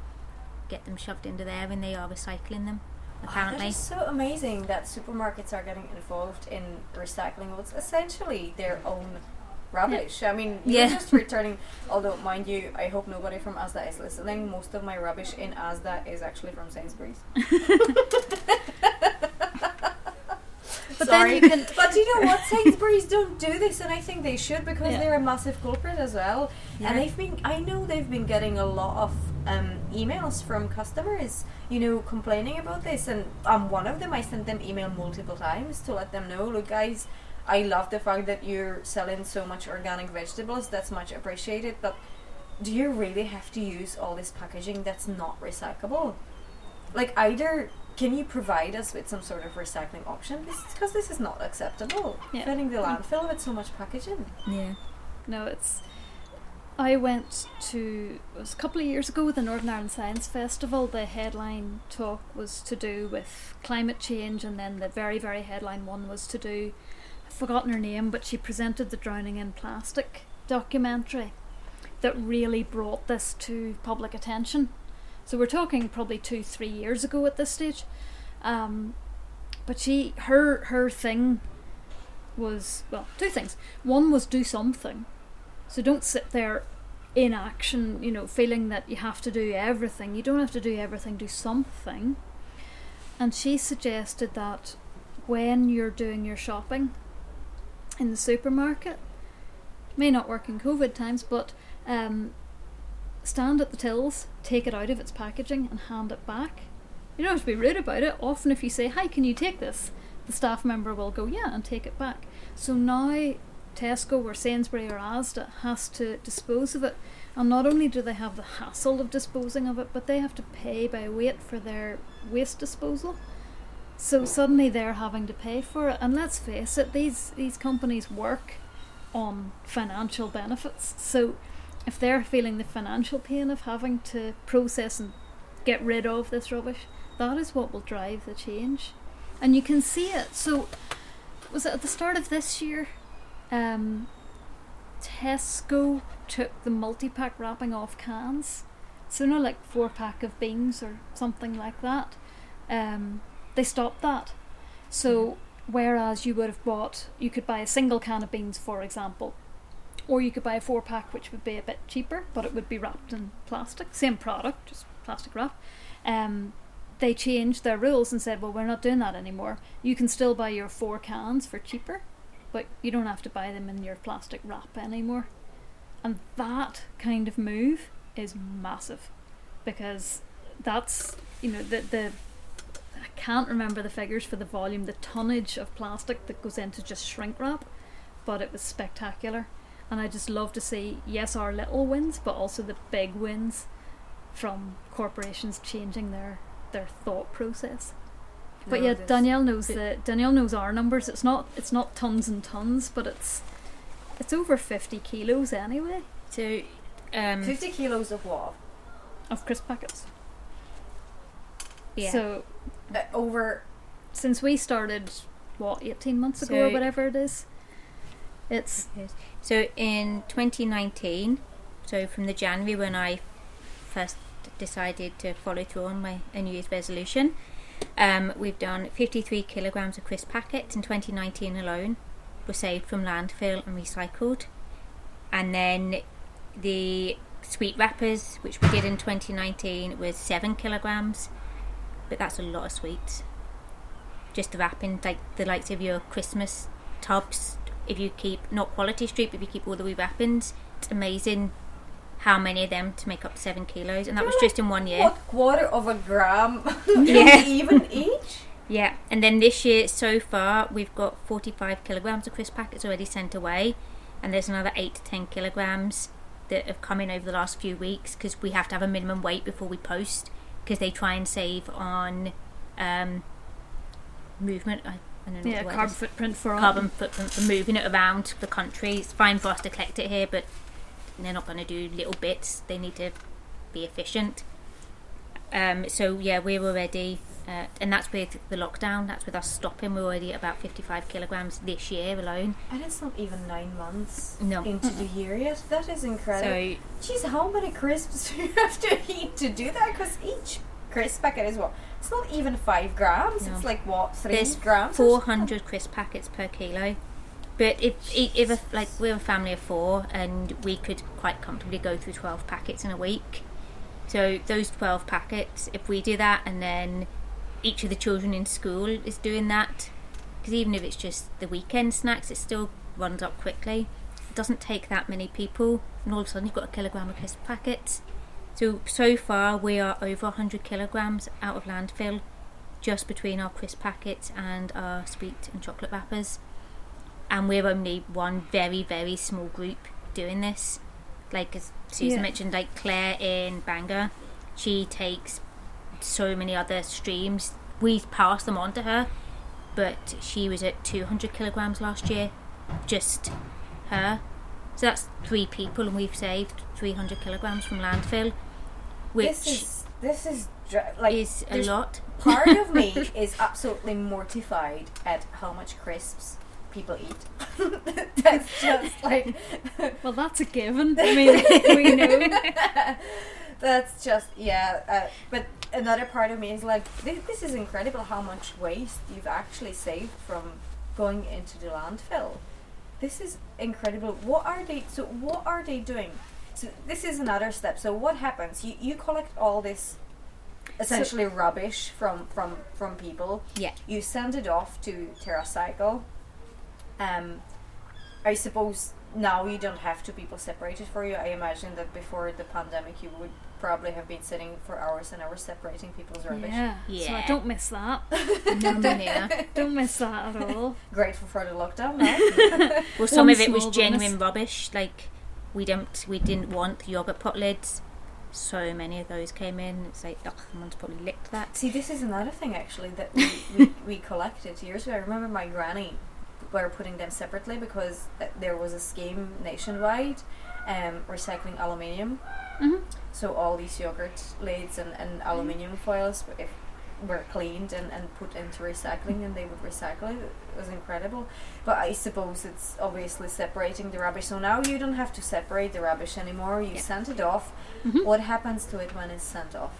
get them shoved into there and they are recycling them. Apparently, Oh, is so amazing that supermarkets are getting involved in recycling what's essentially their own rubbish. I mean, Yeah. just returning. Although, mind you, I hope nobody from Asda is listening. Most of my rubbish in Asda is actually from Sainsbury's. But Sorry. then you can. But you know what? Sainsbury's don't do this, and I think they should because Yeah. they're a massive culprit as well. Yeah. And they've been, I know they've been getting a lot of um, emails from customers, you know, complaining about this. And I'm um, one of them, I sent them email multiple times to let them know, look, guys, I love the fact that you're selling so much organic vegetables. That's much appreciated. But do you really have to use all this packaging that's not recyclable? Like either can you provide us with some sort of recycling option? Because this is not acceptable. Yeah. Filling the hmm. landfill with so much packaging. yeah, No, it's. I went to it was a couple of years ago the Northern Ireland Science Festival. The headline talk was to do with climate change, and then the very very headline one was to do. Forgotten her name, but she presented the Drowning in Plastic documentary that really brought this to public attention. So we're talking probably two three years ago at this stage. Um, but she her her thing was well two things. One was do something. So don't sit there in action, you know, feeling that you have to do everything. You don't have to do everything, do something. And she suggested that when you're doing your shopping in the supermarket, may not work in COVID times, but um, stand at the tills, take it out of its packaging, and hand it back. You don't have to be rude about it. Often, if you say, Hi, can you take this? the staff member will go, Yeah, and take it back. So now Tesco or Sainsbury or Asda has to dispose of it. And not only do they have the hassle of disposing of it, but they have to pay by weight for their waste disposal. So suddenly they're having to pay for it. And let's face it, these, these companies work on financial benefits. So if they're feeling the financial pain of having to process and get rid of this rubbish, that is what will drive the change. And you can see it. So, was it at the start of this year? Um, Tesco took the multi pack wrapping off cans. So, no, like four pack of beans or something like that. Um, they stopped that. So, whereas you would have bought, you could buy a single can of beans, for example, or you could buy a four pack, which would be a bit cheaper, but it would be wrapped in plastic. Same product, just plastic wrap. Um, they changed their rules and said, well, we're not doing that anymore. You can still buy your four cans for cheaper, but you don't have to buy them in your plastic wrap anymore. And that kind of move is massive because that's, you know, the, the can't remember the figures for the volume, the tonnage of plastic that goes into just shrink wrap, but it was spectacular. And I just love to see, yes, our little wins, but also the big wins from corporations changing their, their thought process. But No, yeah, this- Danielle knows the- the Danielle knows our numbers. It's not it's not tons and tons, but it's it's over fifty kilos anyway so um, 50 kilos of what? of crisp packets. yeah. So Uh, over. since we started what eighteen months ago or whatever it is, it's So in 2019, so from the January when I first decided to follow through on my New Year's resolution, um, we've done 53 kilograms of crisp packets. In 2019 alone, were saved from landfill and recycled, and then the sweet wrappers, which we did in 2019, was seven kilograms, but that's a lot of sweets. Just the wrapping, like the likes of your Christmas tubs if you keep not quality street, but if you keep all the wee wrappings, it's amazing how many of them to make up seven kilos, and that was just in one year. What quarter of a gram? Yeah. even each. Yeah, and then this year so far we've got 45 kilograms of crisp packets already sent away, and there's another 8 to 10 kilograms that have come in over the last few weeks because we have to have a minimum weight before we post because they try and save on um, movement. I, I don't know Yeah, what the word carbon footprint for carbon footprint for moving it around the country. It's fine for us to collect it here, but they're not going to do little bits. They need to be efficient. Um, so yeah, we're already, uh, and that's with the lockdown. That's with us stopping. We're already at about fifty-five kilograms this year alone. And it's not even nine months No. into the year yet. That is incredible. So Jeez, how many crisps do you have to eat to do that? Because each crisp packet is what? It's not even five grams. No. It's like what? Three there's grams? four hundred crisp packets per kilo. But if if a, like we're a family of four, and we could quite comfortably go through twelve packets in a week. So those twelve packets, if we do that, and then each of the children in school is doing that, because even if it's just the weekend snacks, it still runs up quickly. It doesn't take that many people, and all of a sudden you've got a kilogram of crisp packets. So so far we are over hundred kilograms out of landfill just between our crisp packets and our sweet and chocolate wrappers. And we're only one very, very small group doing this. Like as Susan Yeah. mentioned, like Claire in Bangor, she takes so many other streams. We passed them on to her, but she was at 200 kilograms last year, just her. So that's three people, and we've saved 300 kilograms from landfill, which This is this is dr- like is a lot. Part of me is absolutely mortified at how much crisps people eat. That's just like Well, that's a given. I mean, we know. That's just yeah. Uh, but another part of me is like, this, this is incredible how much waste you've actually saved from going into the landfill. This is incredible. What are they? So what are they doing? So this is another step. So what happens? You you collect all this essentially rubbish from from from people. Yeah. You send it off to TerraCycle. Um, I suppose now you don't have two people separated for you. I imagine that before the pandemic, you would probably have been sitting for hours and hours separating people's rubbish. Yeah. yeah. So I don't miss that. No, no, no. Don't miss that at all. Grateful for the lockdown now. Well, some One of it was genuine bonus. rubbish. Like we didn't, we didn't want the yogurt pot lids. So many of those came in. It's like, ugh, someone's probably licked that. See, this is another thing actually that we, we, we collected years ago. I remember my granny were putting them separately because uh, there was a scheme nationwide um, recycling aluminium. Hmm So all these yogurt lids and, and aluminium foils if, were cleaned and, and put into recycling and they would recycle it. It was incredible. But I suppose it's obviously separating the rubbish. So now you don't have to separate the rubbish anymore. You Yeah. send it off. Mhm. What happens to it when it's sent off?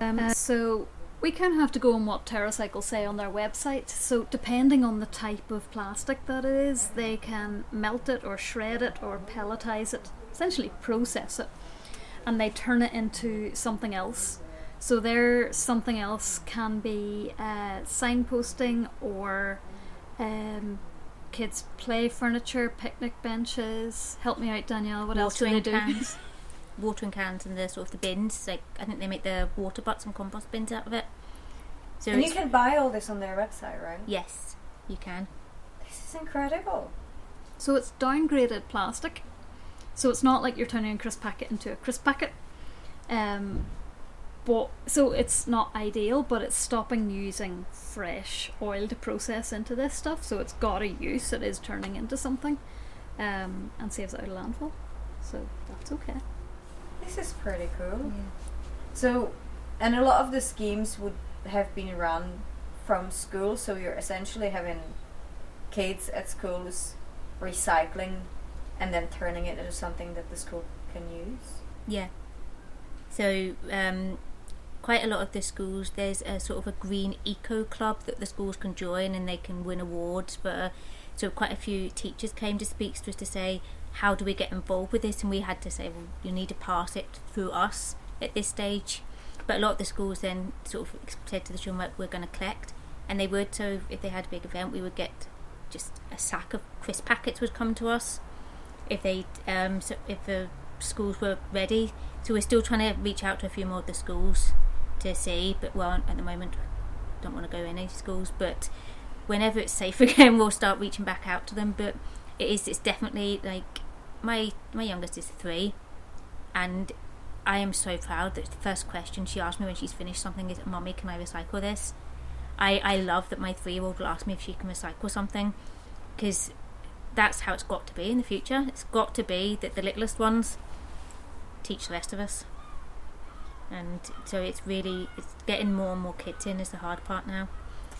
Um, so we kind of have to go on what TerraCycle say on their website. So depending on the type of plastic that it is, they can melt it or shred it or pelletize it, essentially process it, and they turn it into something else. So their something else can be uh, signposting or um, kids play furniture, picnic benches. Help me out, Danielle. What else do they watering do? cans, watering cans, and the sort of the bins. Like I think they make the water butts and compost bins out of it. So And you can buy all this on their website, right? yes, you can. This is incredible. So it's downgraded plastic. So it's not like you're turning a crisp packet into a crisp packet. Um, but so it's not ideal, but it's stopping using fresh oil to process into this stuff. So it's got a use. It is turning into something, um, and saves out of landfill. So that's okay. This is pretty cool. So, and a lot of the schemes would have been run from school, so you're essentially having kids at schools recycling and then turning it into something that the school can use. Yeah. So, um, quite a lot of the schools, there's a sort of a green eco club that the schools can join and they can win awards for. So, quite a few teachers came to speak to us to say, how do we get involved with this? And we had to say, well, you need to pass it through us at this stage. But a lot of the schools then sort of said to the children, "Right, we're going to collect. And they would, so if they had a big event, we would get just a sack of crisp packets would come to us if they um if a schools were ready. So we're still trying to reach out to a few more of the schools to see, but well, at the moment, don't want to go in any schools. But whenever it's safe again, we'll start reaching back out to them. But it is, it's definitely like my my youngest is three, and I am so proud that the first question she asked me when she's finished something is, "Mommy, can I recycle this?" I I love that my three year old will ask me if she can recycle something, because that's how it's got to be in the future. It's got to be that the littlest ones teach the rest of us. And so it's really it's getting more and more kids in is the hard part now.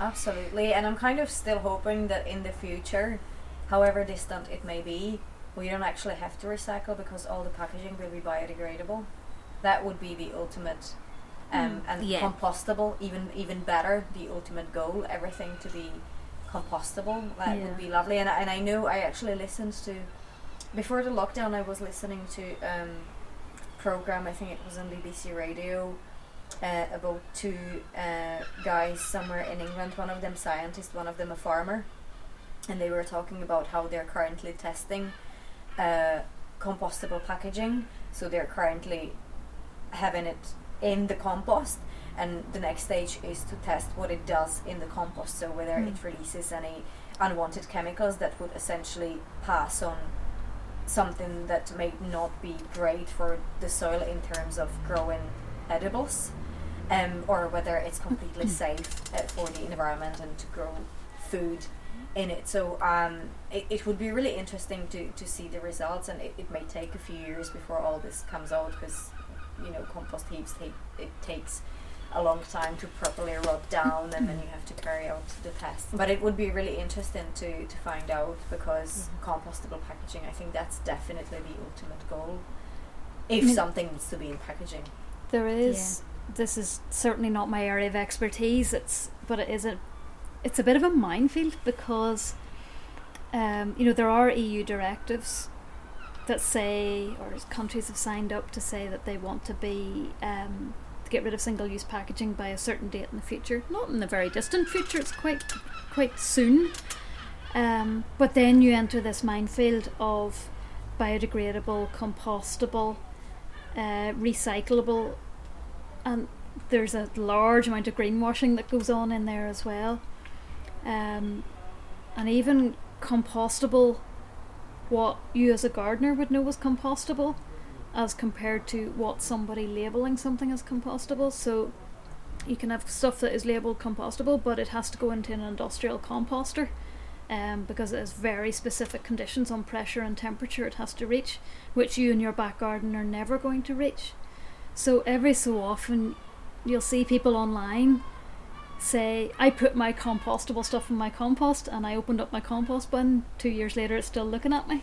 Absolutely, and I'm kind of still hoping that in the future, however distant it may be, we don't actually have to recycle because all the packaging will be biodegradable. That would be the ultimate, um, Mm, and yeah. compostable. Even even better, the ultimate goal. Everything to be compostable. That Yeah. would be lovely. And I- and I know I actually listened to before the lockdown. I was listening to um, program. I think it was on BBC Radio uh, about two uh, guys somewhere in England. One of them scientist, one of them a farmer, and they were talking about how they're currently testing uh, compostable packaging. So they're currently having it in the compost, and the next stage is to test what it does in the compost. So whether Hmm. it releases any unwanted chemicals that would essentially pass on something that may not be great for the soil in terms of growing edibles, um, or whether it's completely safe uh, for the environment and to grow food in it. So um, it, it would be really interesting to, to see the results, and it, it may take a few years before all this comes out because you know compost heaps take it takes a long time to properly rot down and then you have to carry out the test. But it would be really interesting to, to find out because compostable packaging, I think that's definitely the ultimate goal. If Mm. something needs to be in packaging. There is. This is certainly not my area of expertise. It's but it is a. It's a bit of a minefield because, um, you know, there are EU directives that say, or countries have signed up to say that they want to be um, to get rid of single-use packaging by a certain date in the future. Not in the very distant future. It's quite quite soon. Um, but then you enter this minefield of biodegradable, compostable, uh, recyclable, and there's a large amount of greenwashing that goes on in there as well. Um, and even compostable, what you as a gardener would know as compostable, as compared to what somebody labelling something as compostable. So you can have stuff that is labelled compostable, but it has to go into an industrial composter. Um, because it has very specific conditions on pressure and temperature it has to reach, which you in your back garden are never going to reach. So every so often, you'll see people online say, "I put my compostable stuff in my compost, and I opened up my compost bin. Two years later, it's still looking at me."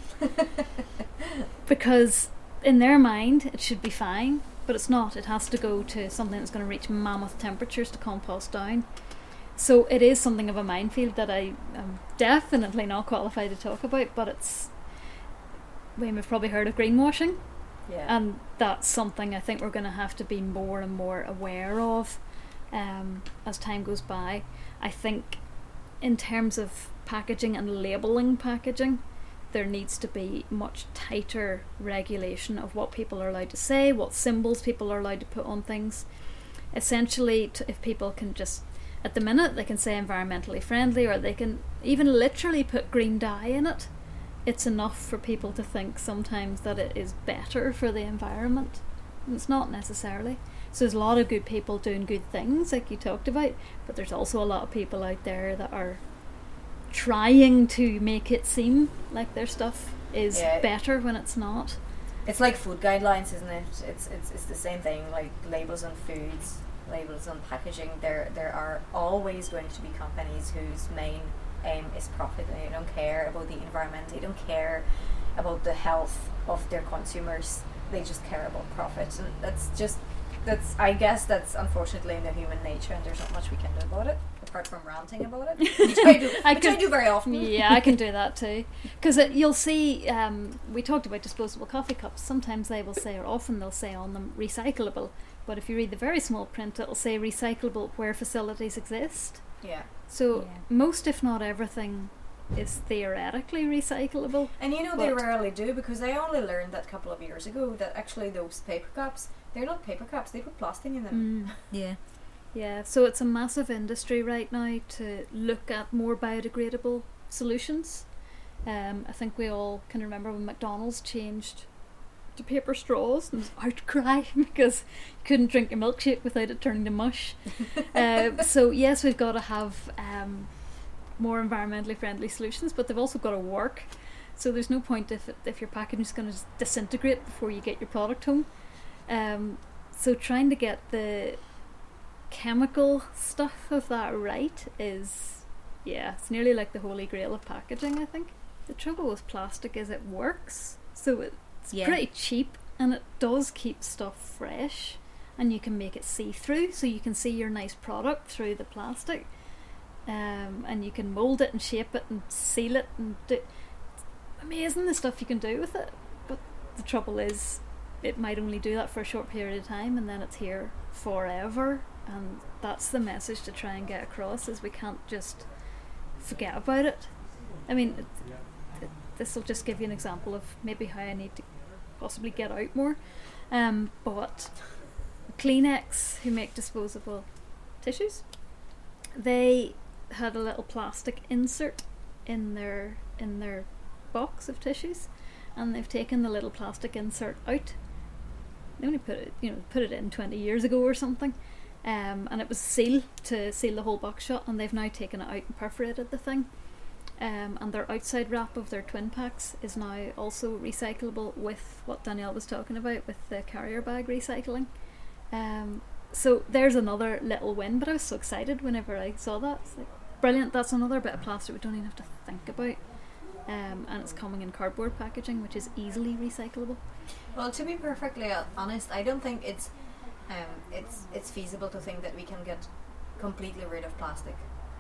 because in their mind, it should be fine, but it's not. It has to go to something that's going to reach mammoth temperatures to compost down. So it is something of a minefield that I am definitely not qualified to talk about, but it's. We've probably heard of greenwashing. Yeah. And that's something I think we're going to have to be more and more aware of um, as time goes by. I think, in terms of packaging and labelling packaging, there needs to be much tighter regulation of what people are allowed to say, what symbols people are allowed to put on things. Essentially, t- if people can just, at the minute, they can say environmentally friendly or they can even literally put green dye in it it's enough for people to think sometimes that it is better for the environment. It's not necessarily. So there's a lot of good people doing good things, like you talked about, but there's also a lot of people out there that are trying to make it seem like their stuff is Yeah. better when it's not. It's like food guidelines, isn't it? It's it's it's the same thing. Like labels on foods, labels on packaging. There there are always going to be companies whose main aim is profit, and they don't care about the environment. They don't care about the health of their consumers. They just care about profit, and that's just that's. I guess that's unfortunately in the human nature, and there's not much we can do about it apart from ranting about it, which I do. I which I do very often. yeah, I can do that too. Because you'll see, um, we talked about disposable coffee cups. Sometimes they will say, or often they'll say on them, recyclable. But if you read the very small print, it'll say recyclable where facilities exist. Yeah. So Yeah. most, if not everything, is theoretically recyclable. And you know they rarely do because I only learned that a couple of years ago that actually those paper cups they're not paper cups; they put plastic in them. Yeah. Yeah, so it's a massive industry right now to look at more biodegradable solutions. Um, I think we all can remember when McDonald's changed to paper straws and was outcry because you couldn't drink your milkshake without it turning to mush. uh, so yes, we've got to have um, more environmentally friendly solutions, but they've also got to work. So there's no point if it, if your packaging is going to disintegrate before you get your product home. Um, so trying to get the chemical stuff of that right is yeah, it's nearly like the holy grail of packaging, I think. The trouble with plastic is it works. So it's Yeah. pretty cheap and it does keep stuff fresh and you can make it see through so you can see your nice product through the plastic. Um, and you can mold it and shape it and seal it and do it's amazing the stuff you can do with it. But the trouble is it might only do that for a short period of time and then it's here forever and that's the message to try and get across is we can't just forget about it. I mean this will just give you an example of maybe how i need to possibly get out more. Um, but kleenex who make disposable tissues they had a little plastic insert in their in their box of tissues and they've taken the little plastic insert out. They only put it you know put it in 20 years ago or something um, and it was seal to seal the whole box shut and they've now taken it out and perforated the thing. Um, and their outside wrap of their twin packs is now also recyclable with what Danielle was talking about with the carrier bag recycling. Um, so there's another little win but I was so excited whenever I saw that. It's like brilliant that's another bit of plastic we don't even have to think about. Um, and it's coming in cardboard packaging which is easily recyclable. Well, to be perfectly honest, I don't think it's um, it's it's feasible to think that we can get completely rid of plastic.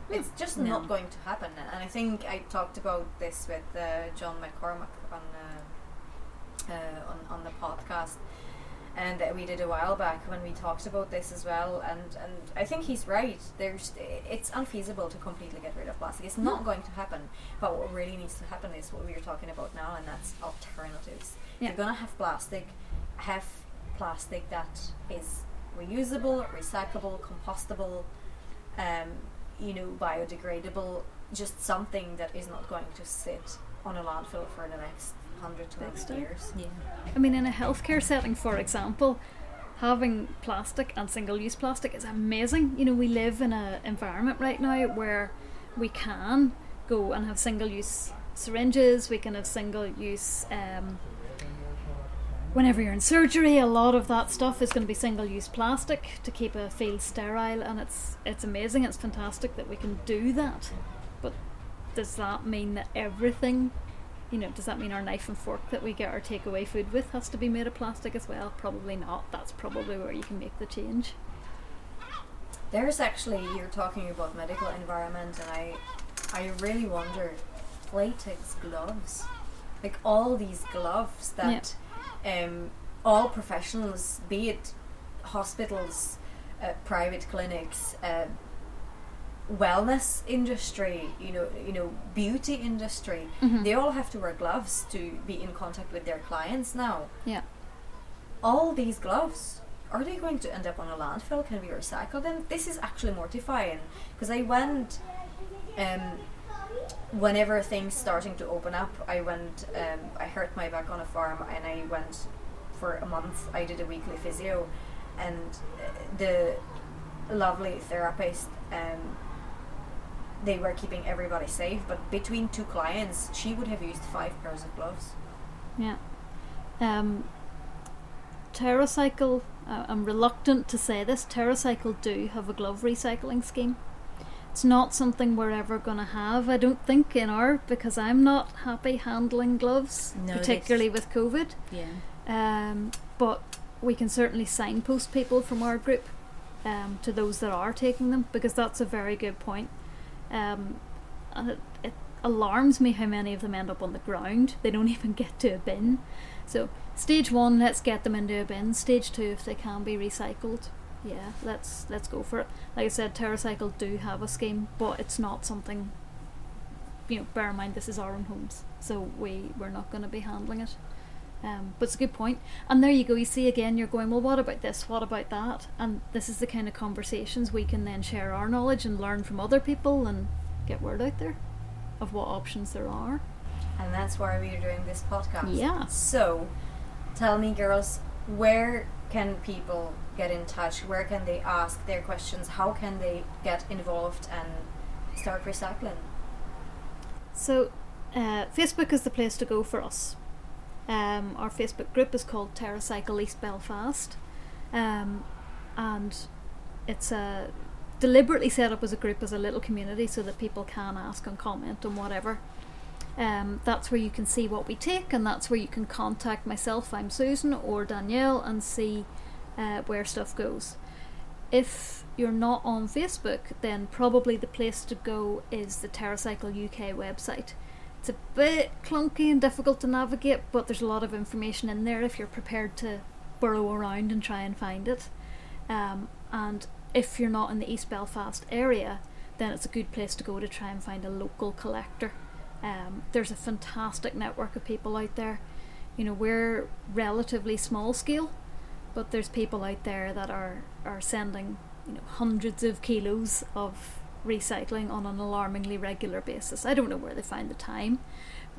It's just No. not going to happen. And I think I talked about this with uh, John McCormack on uh, uh, on on the podcast, and that we did a while back when we talked about this as well. And and I think he's right. There's it's unfeasible to completely get rid of plastic. It's not No. going to happen. But what really needs to happen is what we are talking about now, and that's alternatives. Yeah. You're gonna have plastic, have plastic that is reusable, recyclable, compostable, um, you know, biodegradable. Just something that is not going to sit on a landfill for the next hundred to Next years. Yeah. I mean, in a healthcare setting, for example, having plastic and single-use plastic is amazing. You know, we live in an environment right now where we can go and have single-use syringes. We can have single-use. Um, whenever you're in surgery, a lot of that stuff is going to be single-use plastic to keep a field sterile, and it's it's amazing. It's fantastic that we can do that. But does that mean that everything you know, does that mean our knife and fork that we get our takeaway food with has to be made of plastic as well? Probably not. That's probably where you can make the change. There's actually you're talking about medical environment, and I, I really wonder, latex gloves, like all these gloves that, um, all professionals, be it hospitals, uh, private clinics, uh, wellness industry, you know, you know, beauty industry, Mhm. they all have to wear gloves to be in contact with their clients now. Yeah. All these gloves, are they going to end up on a landfill? Can we recycle them? this is actually mortifying because I went, um, whenever things starting to open up, I went, um, I hurt my back on a farm and I went for a month. I did a weekly physio, and uh, the lovely therapist, um, they were keeping everybody safe. But between two clients, she would have used five pairs of gloves. Yeah. Um, TerraCycle, uh, I'm reluctant to say this, TerraCycle do have a glove recycling scheme. It's not something we're ever going to have, I don't think, in our, because I'm not happy handling gloves, No, particularly with COVID. Yeah. Um, but we can certainly signpost people from our group um, to those that are taking them because that's a very good point. Um, and it, it alarms me how many of them end up on the ground. They don't even get to a bin. So stage one, let's get them into a bin. Stage two, if they can be recycled, yeah, let's let's go for it. Like I said, TerraCycle do have a scheme, but it's not something you know, bear in mind this is our own homes, so we we're not going to be handling it. Um, but it's a good point. And there you go. You see again, you're going, well, what about this? What about that? And this is the kind of conversations we can then share our knowledge and learn from other people and get word out there of what options there are. And that's why we're doing this podcast. Yeah. So, tell me, girls, where can people get in touch? Where can they ask their questions? How can they get involved and start recycling? So, uh, Facebook is the place to go for us. Um, our Facebook group is called TerraCycle East Belfast, um, and it's a deliberately set up as a group as a little community so that people can ask and comment on whatever. Um, that's where you can see what we take, and that's where you can contact myself. I'm Susan or Danielle and see uh, where stuff goes. If you're not on Facebook, then probably the place to go is the TerraCycle UK website. It's a bit clunky and difficult to navigate, but there's a lot of information in there if you're prepared to burrow around and try and find it. Um, and if you're not in the East Belfast area, then it's a good place to go to try and find a local collector. Um, there's a fantastic network of people out there. You know, we're relatively small scale, but there's people out there that are, are sending you know hundreds of kilos of recycling on an alarmingly regular basis. I don't know where they find the time,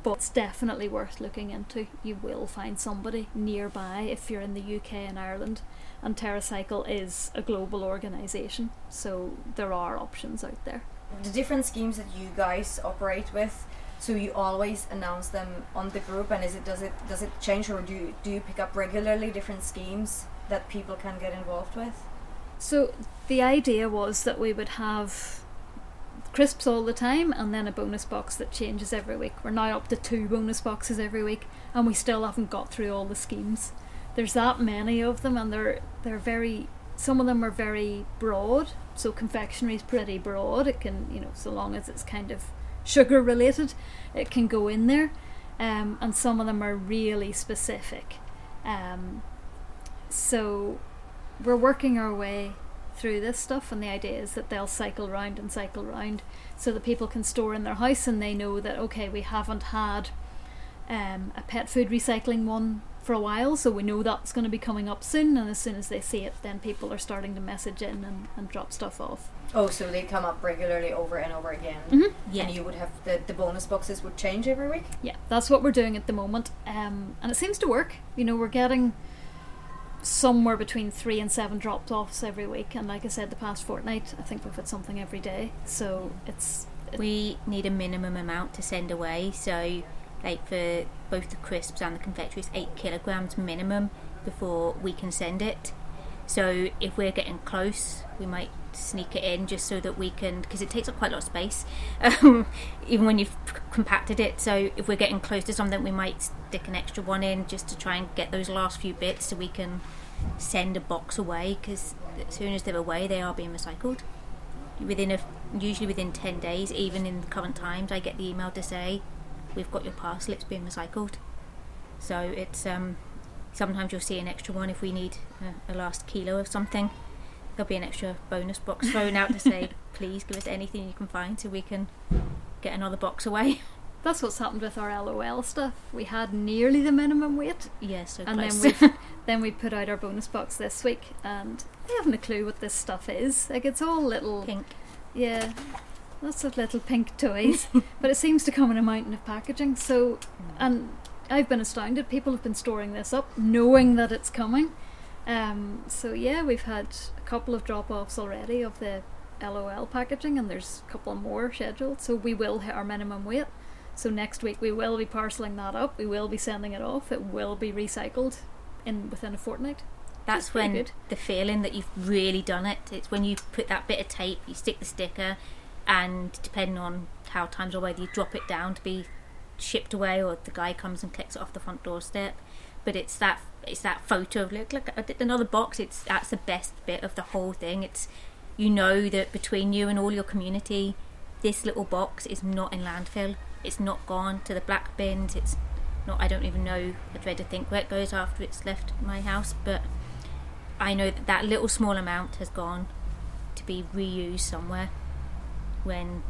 but it's definitely worth looking into. You will find somebody nearby if you're in the UK and Ireland. And TerraCycle is a global organisation, so there are options out there. The different schemes that you guys operate with, so you always announce them on the group, and is it does it does it change, or do you, do you pick up regularly different schemes that people can get involved with? So the idea was that we would have crisps all the time and then a bonus box that changes every week. We're now up to two bonus boxes every week and we still haven't got through all the schemes. There's that many of them and they're they're very some of them are very broad. So confectionery is pretty broad. It can, you know, so long as it's kind of sugar related, it can go in there. Um, and some of them are really specific. Um, so we're working our way through this stuff and the idea is that they'll cycle round and cycle round so that people can store in their house and they know that okay we haven't had um, a pet food recycling one for a while so we know that's going to be coming up soon and as soon as they see it then people are starting to message in and, and drop stuff off Oh, so they come up regularly over and over again. Mhm. Yeah. And you would have the, the bonus boxes would change every week? yeah that's what we're doing at the moment um, and it seems to work you know we're getting somewhere between three and seven drop offs every week and like i said the past fortnight i think we've had something every day so it's We need a minimum amount to send away, so like for both the crisps and the confectionery, it's eight kilograms minimum before we can send it. So if we're getting close, we might sneak it in just so that we can, because it takes up quite a lot of space, um, even when you've compacted it. So if we're getting close to something, we might stick an extra one in just to try and get those last few bits so we can send a box away. Because as soon as they're away, they are being recycled within a usually within 10 days even in the current times i get the email to say we've got your parcel it's being recycled so it's um sometimes you'll see an extra one if we need a, a last kilo of something there'll be an extra bonus box thrown out to say please give us anything you can find so we can get another box away. That's what's happened with our lol stuff. We had nearly the minimum weight. Yes so and close. then we then we put out our bonus box this week and i haven't a clue what this stuff is. Like it's all little pink. Yeah lots of little pink toys but it seems to come in a mountain of packaging. So mm. and i've been astounded. People have been storing this up knowing that it's coming um, so yeah we've had a couple of drop-offs already of the lol packaging and there's a couple more scheduled so we will hit our minimum weight. So next week we will be parceling that up. We will be sending it off. It will be recycled in within a fortnight. That's when good. the feeling that you've really done it it's when you put that bit of tape you stick the sticker and depending on how times are whether you drop it down to be shipped away or the guy comes and collects it off the front doorstep but it's that it's that photo of look look I did another box it's that's the best bit of the whole thing. It's you know that between you and all your community this little box is not in landfill. It's not gone to the black bins. It's not I don't even know I dread to think where it goes after it's left my house but I know that that little small amount has gone to be reused somewhere when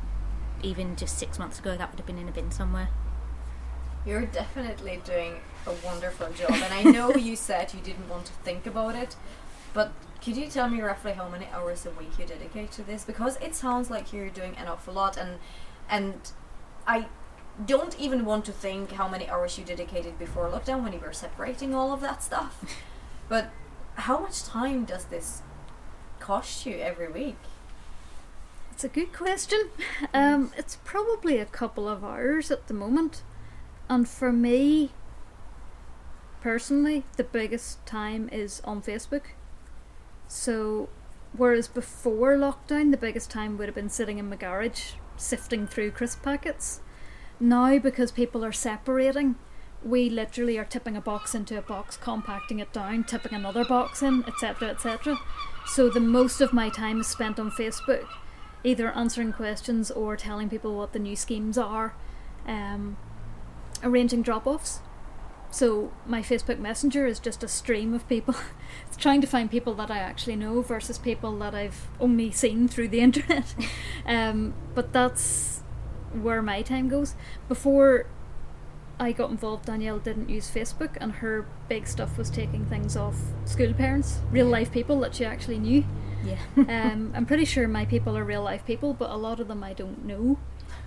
even just six months ago, that would have been in a bin somewhere. You're definitely doing a wonderful job, and I know you said you didn't want to think about it, but could you tell me roughly how many hours a week you dedicate to this? Because it sounds like you're doing an awful lot, and and I don't even want to think how many hours you dedicated before lockdown when you were separating all of that stuff. but how much time does this cost you every week? It's a good question. Um, it's probably a couple of hours at the moment. And for me, personally, the biggest time is on Facebook. So, whereas before lockdown, the biggest time would have been sitting in my garage sifting through crisp packets. Now, because people are separating, we literally are tipping a box into a box, compacting it down, tipping another box in, etc., etc. So, the most of my time is spent on Facebook, either answering questions or telling people what the new schemes are, um, arranging drop offs. So my Facebook Messenger is just a stream of people. it's trying to find people that I actually know versus people that I've only seen through the internet. um, but that's where my time goes. Before I got involved, Danielle didn't use Facebook, and her big stuff was taking things off school parents, real life people that she actually knew. Yeah. um, I'm pretty sure my people are real life people, but a lot of them I don't know.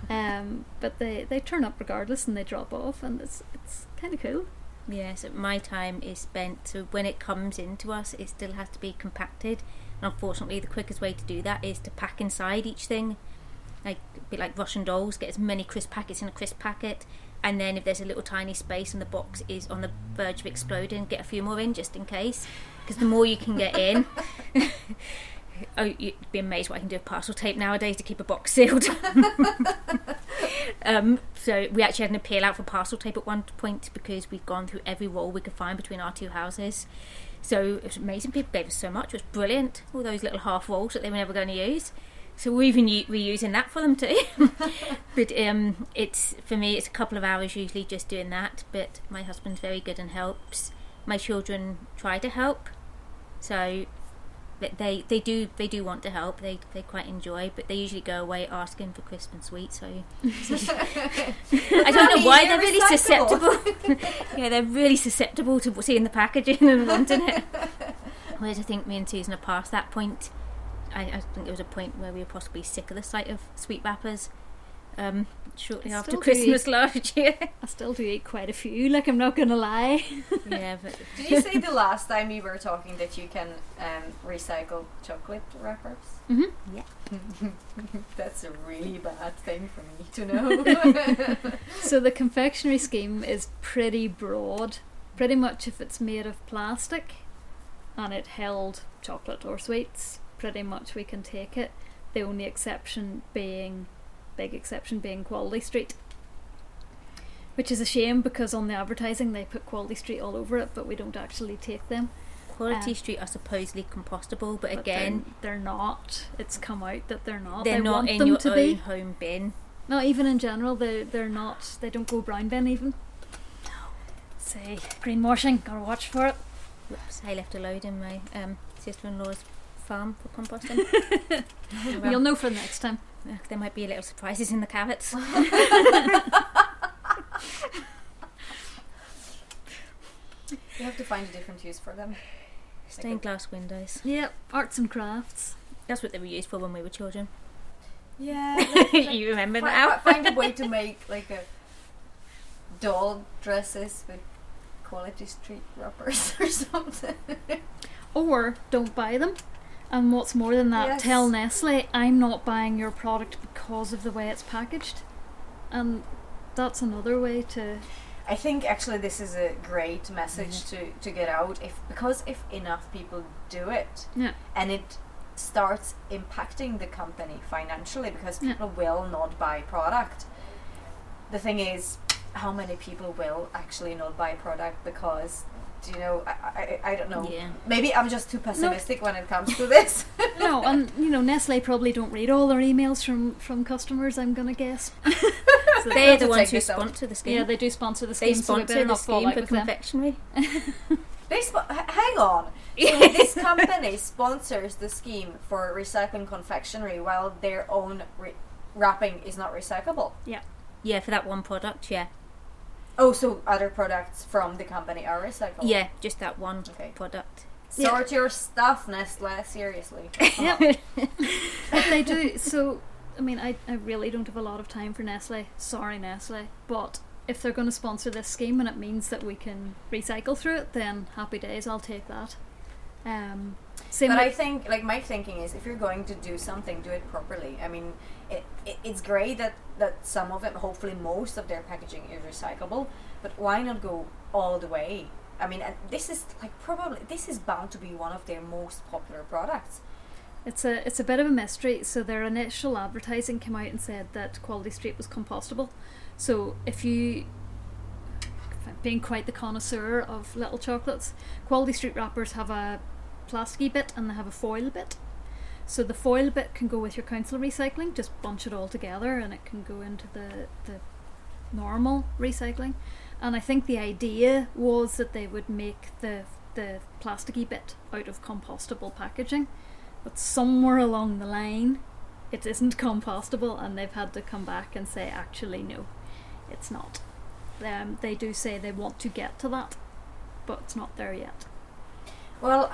Um, but they, they turn up regardless and they drop off, and it's it's kind of cool. Yeah, so my time is spent. So when it comes into us, it still has to be compacted. And unfortunately, the quickest way to do that is to pack inside each thing, like a bit like Russian dolls. Get as many crisp packets in a crisp packet, and then if there's a little tiny space and the box is on the verge of exploding, get a few more in just in case. Because the more you can get in. Oh, you'd be amazed what I can do with parcel tape nowadays to keep a box sealed. um, so we actually had an appeal out for parcel tape at one point because we'd gone through every wall we could find between our two houses. So it was amazing. People gave us so much. It was brilliant. All those little half walls that they were never going to use. So we're even u- we're using that for them too. but um, it's for me, it's a couple of hours usually just doing that. But my husband's very good and helps. My children try to help. So they they do they do want to help. They they quite enjoy, but they usually go away asking for crisp and sweet. So I don't know why they're really susceptible. yeah, they're really susceptible to seeing the packaging and wanting it. Whereas I think me and Susan are past that point. I, I think there was a point where we were possibly sick of the sight of sweet wrappers. Um, shortly I after Christmas eat- last year. I still do eat quite a few, like I'm not gonna lie. yeah, but Did you say the last time we were talking that you can um, recycle chocolate wrappers? hmm Yeah, That's a really bad thing for me to know. So the confectionery scheme is pretty broad. Pretty much if it's made of plastic and it held chocolate or sweets, pretty much we can take it. The only exception being, big exception being Quality Street. Which is a shame because on the advertising they put Quality Street all over it, but we don't actually take them. Quality Um, Street are supposedly compostable, but, But again, they're, they're not. It's come out that they're not. they're they not want in them your to own be. home bin. Not even in general, they they're not. They don't go brown bin even. No. Say greenwashing. Gotta watch for it. Whoops, I left a load in my um, sister-in-law's farm for composting. You'll know for the next time. There might be a little surprises in the carrots. you have to find a different use for them. Stained glass windows. Yep, arts and crafts. That's what they were used for when we were children. Yeah. you remember Fi- now? Find a way to make like a doll dresses with quality street wrappers or something. Or don't buy them. And what's more than that, Yes. tell Nestle, I'm not buying your product because of the way it's packaged. And that's another way to. I think actually this is a great message to, to get out if because if enough people do it Yeah. and it starts impacting the company financially because Yeah. people will not buy product. The thing is, how many people will actually not buy product because you know I, I, I don't know Yeah. maybe I'm just too pessimistic when it comes to this. no, and you know, Nestle probably don't read all their emails from, from customers, I'm gonna guess. So They're the ones who sponsor the scheme. Yeah, they do sponsor the scheme, so we sponsor better the scheme for confectionery. They sp- h- hang on. So this company sponsors the scheme for recycling confectionery while their own re- wrapping is not recyclable. Yeah. Yeah, for that one product, yeah. Oh, so other products from the company are recyclable. Yeah, just that one Okay. product. Sort your stuff, Nestle. Seriously. But they do. So, I mean, I, I really don't have a lot of time for Nestle. Sorry, Nestle. But if they're going to sponsor this scheme and it means that we can recycle through it, then happy days. I'll take that. Um, same But I think, like, my thinking is, if you're going to do something, do it properly. I mean, it, it it's great that that some of it, hopefully most of their packaging is recyclable. But why not go all the way? I mean, and this is like probably this is bound to be one of their most popular products. It's a it's a bit of a mystery. So their initial advertising came out and said that Quality Street was compostable. So if you being quite the connoisseur of little chocolates, Quality Street wrappers have a plasticky bit and they have a foil bit. So the foil bit can go with your council recycling, just bunch it all together and it can go into the the normal recycling. And I think the idea was that they would make the the plasticky bit out of compostable packaging but somewhere along the line it isn't compostable and they've had to come back and say actually no it's not um, they do say they want to get to that but it's not there yet Well,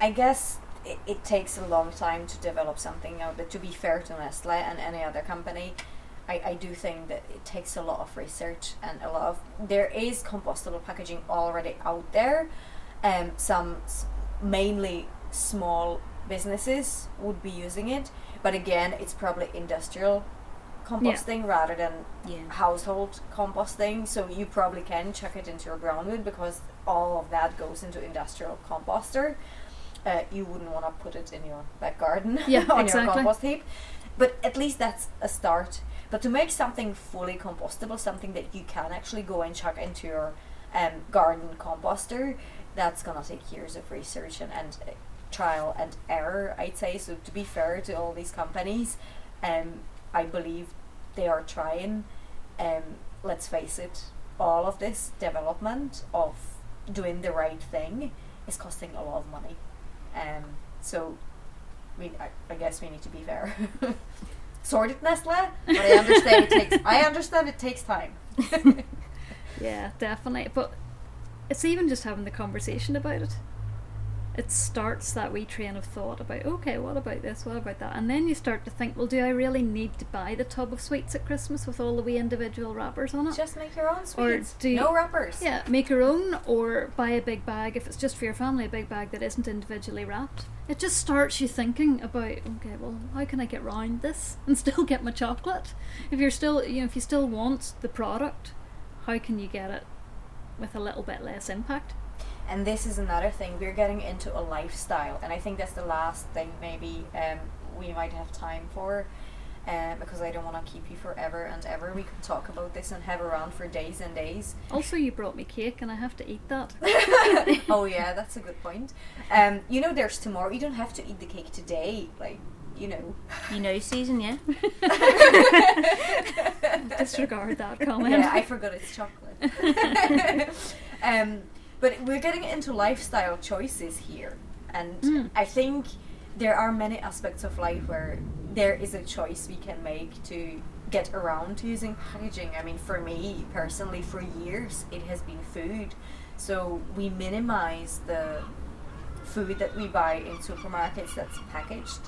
I guess it, it takes a long time to develop something now, but to be fair to Nestle and any other company, I, I do think that it takes a lot of research and a lot of. There is compostable packaging already out there. Um, some s- mainly small businesses would be using it, but again, it's probably industrial composting rather than Yeah. household composting, so you probably can chuck it into your groundwood because all of that goes into industrial composter. Uh, you wouldn't want to put it in your back garden Yeah, on your compost heap, but at least that's a start. But to make something fully compostable, something that you can actually go and chuck into your um, garden composter, that's gonna take years of research and, and uh, trial and error, I'd say. So to be fair to all these companies, um, I believe they are trying. Um, let's face it, all of this development of doing the right thing is costing a lot of money. Um, so we, I, I guess we need to be fair. Sorted Nestle, but I understand it takes. I understand it takes time. yeah definitely but it's even just having the conversation about it it starts that wee train of thought about okay what about this what about that and then you start to think well do i really need to buy the tub of sweets at christmas with all the wee individual wrappers on it Just make your own Or do you- no wrappers. Yeah, make your own or buy a big bag if it's just for your family, a big bag that isn't individually wrapped. It just starts you thinking about, okay, well, how can I get round this and still get my chocolate? If you're still, you know, if you still want the product, how can you get it with a little bit less impact? And this is another thing. We're getting into a lifestyle, and I think that's the last thing maybe um, we might have time for. Uh, because I don't want to keep you forever and ever. We could talk about this and have around for days and days. Also, you brought me cake and I have to eat that. oh yeah, that's a good point. Um, you know, there's tomorrow. You don't have to eat the cake today. Like, you know. You know, season, yeah. Disregard that comment. Yeah, I forgot it's chocolate. um, but we're getting into lifestyle choices here, and Mm. I think there are many aspects of life where there is a choice we can make to get around to using packaging. I mean, for me personally, for years it has been food, so we minimize the food that we buy in supermarkets that's packaged,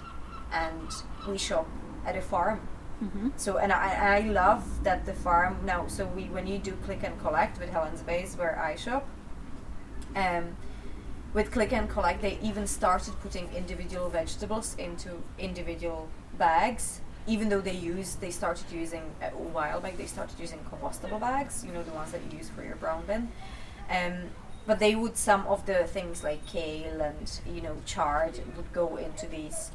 and we shop at a farm. hmm So and I, I love that the farm now. So we when you do click and collect with Helen's Bay where I shop, um, with click and collect they even started putting individual vegetables into individual bags. Even though they use they started using a while back they started using compostable bags. You know the ones that you use for your brown bin. Um, but they would some of the things like kale and you know chard would go into these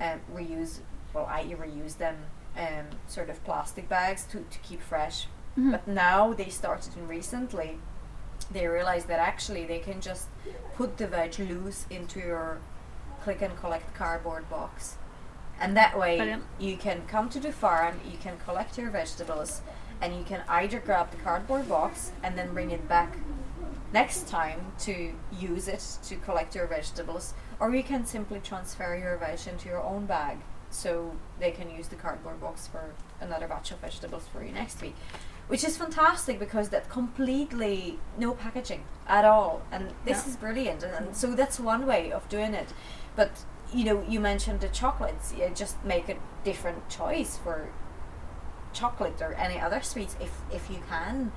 um, reuse. Well, I reuse them um, sort of plastic bags to, to keep fresh. Mhm. But now they started and recently they realize that actually they can just put the veg loose into your click and collect cardboard box. And that way Brilliant. you can come to the farm, you can collect your vegetables, and you can either grab the cardboard box and then bring it back next time to use it to collect your vegetables, or you can simply transfer your veg into your own bag so they can use the cardboard box for another batch of vegetables for you next week which is fantastic because that completely no packaging at all. And this Yeah. is brilliant. And, and mm. so that's one way of doing it. But you know you mentioned the chocolates. You just make a different choice for chocolate or any other sweets if if you can.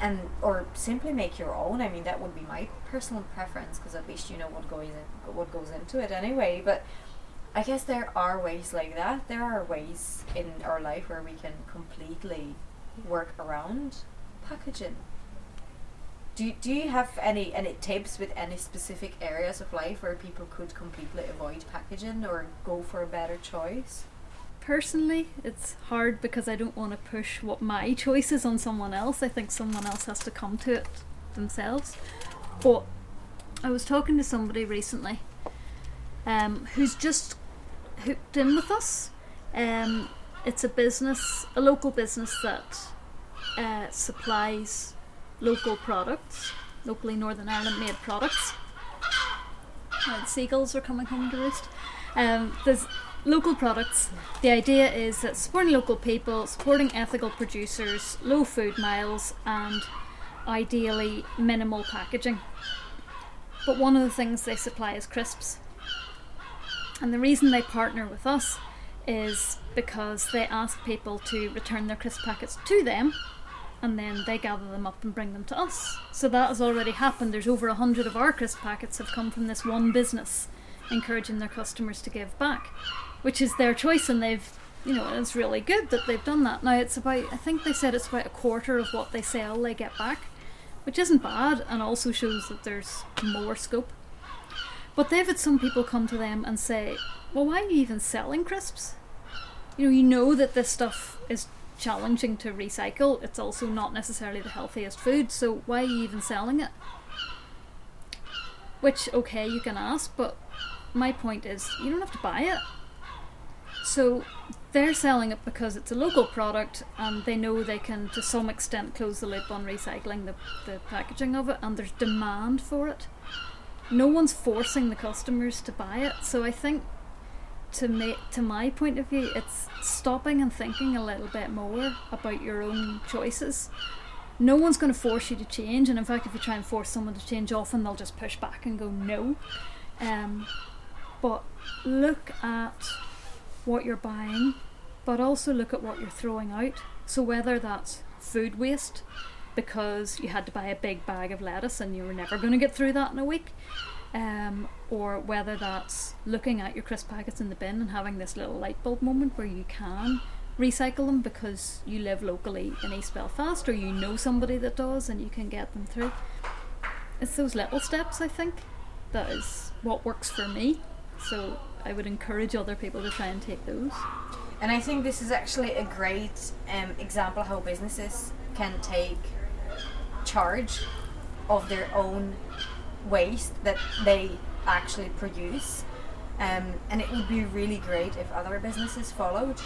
And or simply make your own. I mean that would be my personal preference because at least you know what goes in, what goes into it anyway. But i guess there are ways like that. There are ways in our life where we can completely work around packaging do, do you have any any tips with any specific areas of life where people could completely avoid packaging or go for a better choice Personally, it's hard because I don't want to push what my choice is on someone else. I think someone else has to come to it themselves. But I was talking to somebody recently um, who's just hooked in with us. Um, it's a business, a local business that uh, supplies local products, locally Northern Ireland made products. Seagulls are coming home to roost. Um, there's local products. The idea is that supporting local people, supporting ethical producers, low food miles, and ideally minimal packaging. But one of the things they supply is crisps. And the reason they partner with us is because they ask people to return their crisp packets to them and then they gather them up and bring them to us. So that has already happened. There's over a hundred of our crisp packets have come from this one business, encouraging their customers to give back, which is their choice, and they've, you know, it's really good that they've done that. Now it's about, I think they said it's about a quarter of what they sell they get back, which isn't bad, and also shows that there's more scope. But they've had some people come to them and say, "Well, why are you even selling crisps? You know, you know that this stuff is challenging to recycle. It's also not necessarily the healthiest food, so why are you even selling it? Which, okay, you can ask, but my point is you don't have to buy it. So they're selling it because it's a local product and they know they can, to some extent, close the loop on recycling the, the packaging of it, and there's demand for it. No one's forcing the customers to buy it, so I think to me, to my point of view, it's stopping and thinking a little bit more about your own choices. No one's going to force you to change, and in fact, if you try and force someone to change, often they'll just push back and go no. Um, but look at what you're buying, but also look at what you're throwing out. So whether that's food waste, because you had to buy a big bag of lettuce and you were never going to get through that in a week, um, or whether that's looking at your crisp packets in the bin and having this little light bulb moment where you can recycle them because you live locally in East Belfast or you know somebody that does and you can get them through. It's those little steps, I think, that is what works for me. So I would encourage other people to try and take those. And I think this is actually a great um, example how businesses can take charge of their own waste that they actually produce. Um, and it would be really great if other businesses followed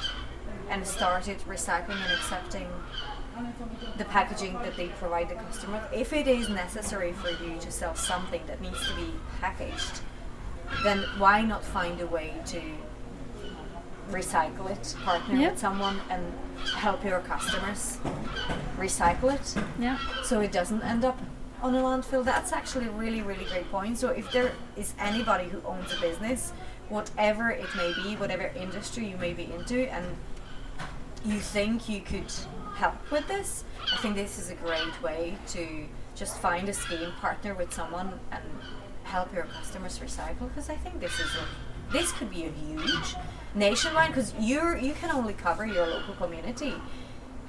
and started recycling and accepting the packaging that they provide the customer. If it is necessary for you to sell something that needs to be packaged, then why not find a way to recycle it, partner Yeah. with someone, and help your customers recycle it Yeah. so it doesn't end up on a landfill. That's actually a really, really great point. So if there is anybody who owns a business, whatever it may be, whatever industry you may be into, and you think you could help with this, I think this is a great way to just find a scheme partner with someone and help your customers recycle. Because I think this is a, this could be a huge nationwide because you're you can only cover your local community.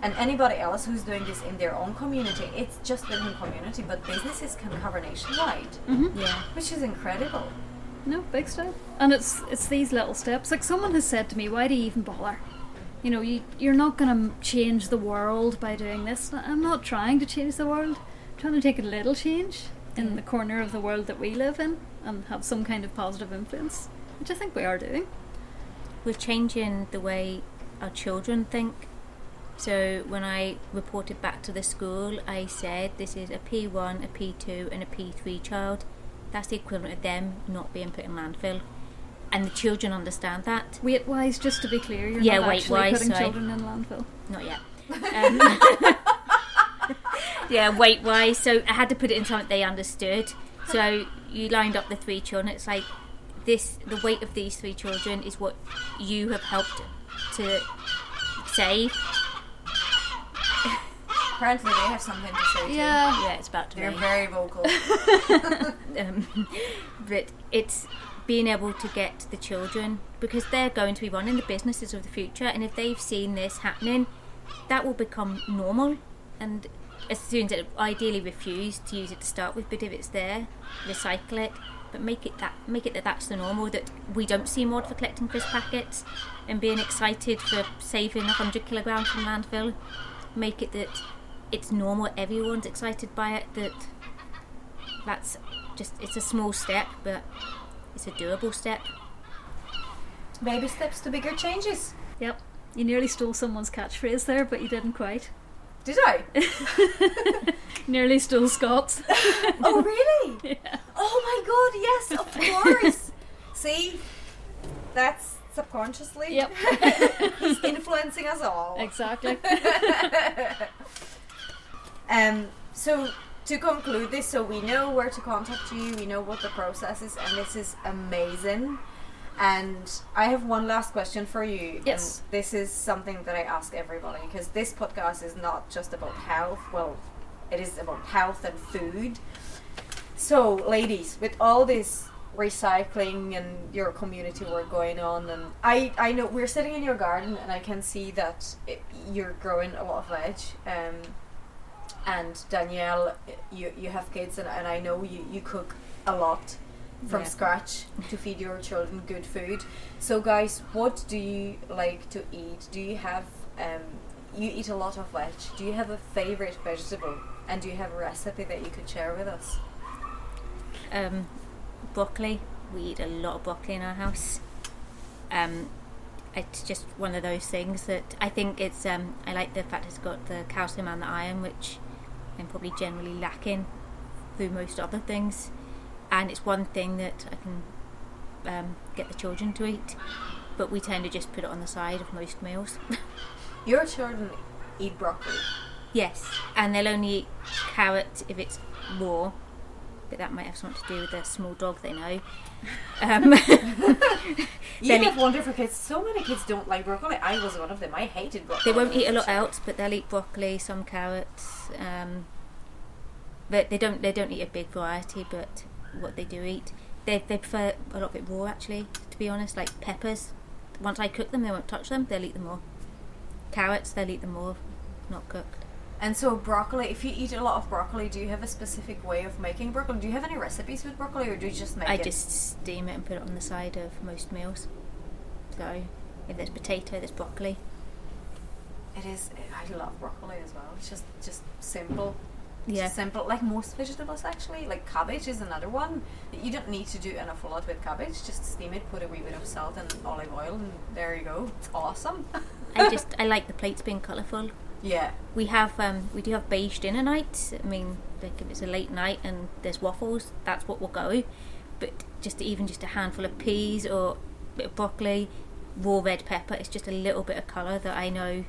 And anybody else who's doing this in their own community, it's just within community, but businesses can cover nationwide, Mm-hmm. Yeah. which is incredible. No, big step. And it's it's these little steps. Like someone has said to me, "Why do you even bother? You know, you you're not going to change the world by doing this." I'm not trying to change the world. I'm trying to take a little change in the corner of the world that we live in and have some kind of positive influence, which I think we are doing. We're changing the way our children think. So when I reported back to the school, I said this is a P1, a P2, and a P3 child. That's the equivalent of them not being put in landfill. and the children understand that. Weight wise, just to be clear, you're Yeah, not actually weight-wise, putting sorry. children in landfill. Not yet. Um, yeah, weight wise. So I had to put it in something they understood. So you lined up the three children. It's like this: the weight of these three children is what you have helped to save. Apparently, they have something to say. Too. Yeah. Yeah, it's about to They're be. very vocal. um, but it's being able to get the children because they're going to be running the businesses of the future, and if they've seen this happening, that will become normal. And as soon as it ideally refuse to use it to start with, but if it's there, recycle it. But make it that make it that that's the normal that we don't see more for collecting crisp packets and being excited for saving 100 kilograms from landfill. Make it that it's normal. Everyone's excited by it. That that's just it's a small step, but it's a doable step. Baby steps to bigger changes. Yep. You nearly stole someone's catchphrase there, but you didn't quite. Did I? Nearly stole Scott's. oh, really? Oh my god, yes, of course. See? That's subconsciously. Yep. He's influencing us all. exactly. Um, so to conclude this, so we know where to contact you, we know what the process is, and this is amazing. And I have one last question for you. Yes. And this is something that I ask everybody because this podcast is not just about health. Well, it is about health and food. So, ladies, with all this recycling and your community work going on, and I, I know we're sitting in your garden, and I can see that it, you're growing a lot of veg. Um, and Danielle, you you have kids, and, and I know you, you cook a lot from Yeah. scratch to feed your children good food. So, guys, what do you like to eat? Do you have um, you eat a lot of veg? Do you have a favorite vegetable? And do you have a recipe that you could share with us? Um, broccoli. We eat a lot of broccoli in our house. Um, it's just one of those things that I think it's. Um, I like the fact it's got the calcium and the iron, which I'm probably generally lacking through most other things. And it's one thing that I can um, get the children to eat, but we tend to just put it on the side of most meals. Your children eat broccoli. Yes, and they'll only eat carrot if it's raw, but that might have something to do with the small dog they know. Um, You have wonderful kids. So many kids don't like broccoli. I was one of them. I hated broccoli. they won't eat a lot else, but they'll eat broccoli, some carrots. Um, but they don't. They don't eat a big variety. But what they do eat, they they prefer a lot of it raw. Actually, to be honest, like peppers. Once I cook them, they won't touch them. They'll eat them raw. Carrots, they'll eat them raw, not cooked. And so broccoli, if you eat a lot of broccoli, do you have a specific way of making broccoli? Do you have any recipes with broccoli or do you just make I it? I just steam it and put it on the side of most meals. So if there's potato, there's broccoli. It is I love broccoli as well. It's just just simple. Yeah. just simple. Like most vegetables actually. Like cabbage is another one. You don't need to do an awful lot with cabbage. Just steam it, put a wee bit of salt and olive oil and there you go. It's awesome. I just I like the plates being colourful. Yeah. We have um, we do have beige dinner nights. I mean, like if it's a late night and there's waffles, that's what we'll go. But just even just a handful of peas or a bit of broccoli, raw red pepper. It's just a little bit of colour that I know.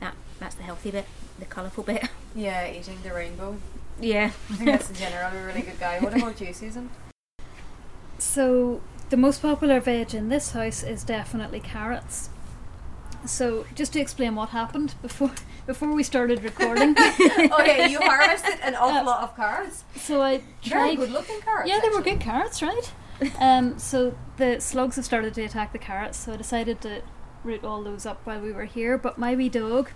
That that's the healthy bit, the colourful bit. Yeah, eating the rainbow. yeah. I think that's generally a really good guy. What about you, Susan? So the most popular veg in this house is definitely carrots. So just to explain what happened before before we started recording. okay, you harvested an awful lot of carrots. so I Very tried good looking carrots. Yeah, they were good carrots, right? um, so the slugs have started to attack the carrots, so I decided to root all those up while we were here. But my wee dog,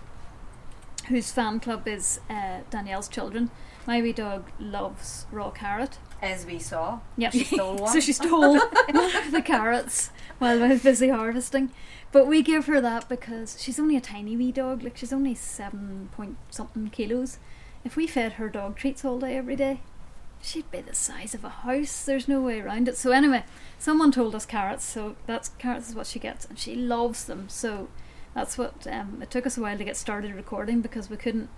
whose fan club is uh, Danielle's children, my wee dog loves raw carrot. As we saw. Yeah, She stole one. so she stole one of the carrots while I was busy harvesting. But we give her that because she's only a tiny wee dog, like she's only seven point something kilos. If we fed her dog treats all day every day, she'd be the size of a house. There's no way around it. So anyway, someone told us carrots, so that's carrots is what she gets, and she loves them. So that's what um, it took us a while to get started recording because we couldn't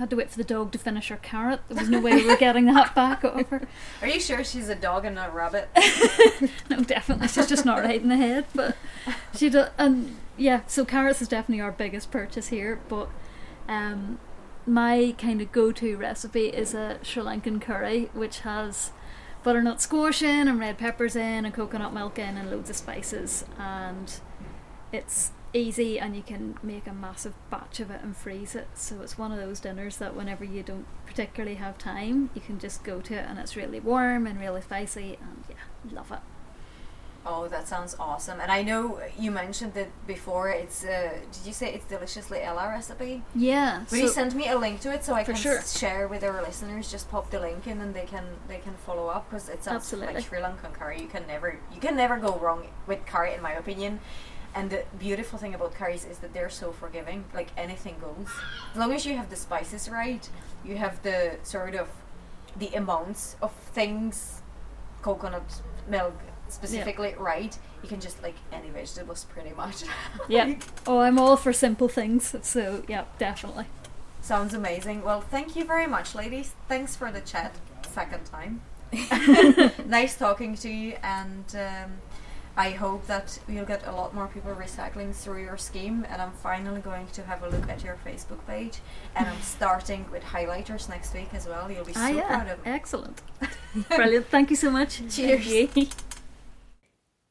had to wait for the dog to finish her carrot. There was no way we were getting that back off her. Are you sure she's a dog and not a rabbit? No, definitely, she's just not right in the head. But she does, and yeah. So carrots is definitely our biggest purchase here. But um, my kind of go-to recipe is a Sri Lankan curry, which has butternut squash in and red peppers in and coconut milk in and loads of spices and it's easy and you can make a massive batch of it and freeze it so it's one of those dinners that whenever you don't particularly have time you can just go to it and it's really warm and really spicy and yeah love it Oh, that sounds awesome! And I know you mentioned that before. It's uh, did you say it's deliciously Ella recipe? yeah Will you send me a link to it so I can sure. share with our listeners? Just pop the link in and they can they can follow up because it sounds Absolutely. like Sri Lankan curry. You can never you can never go wrong with curry, in my opinion. And the beautiful thing about curries is that they're so forgiving. Like anything goes, as long as you have the spices right, you have the sort of the amounts of things, coconut milk specifically right. You can just like any vegetables pretty much. yeah oh i'm all for simple things so yeah definitely Sounds amazing. Well, thank you very much, ladies. Thanks for the chat. Second time. nice talking to you, and um, I hope that you'll get a lot more people recycling through your scheme. And I'm finally going to have a look at your Facebook page, and I'm starting with highlighters next week as well. You'll be so ah yeah proud of me. excellent brilliant thank you so much Cheers.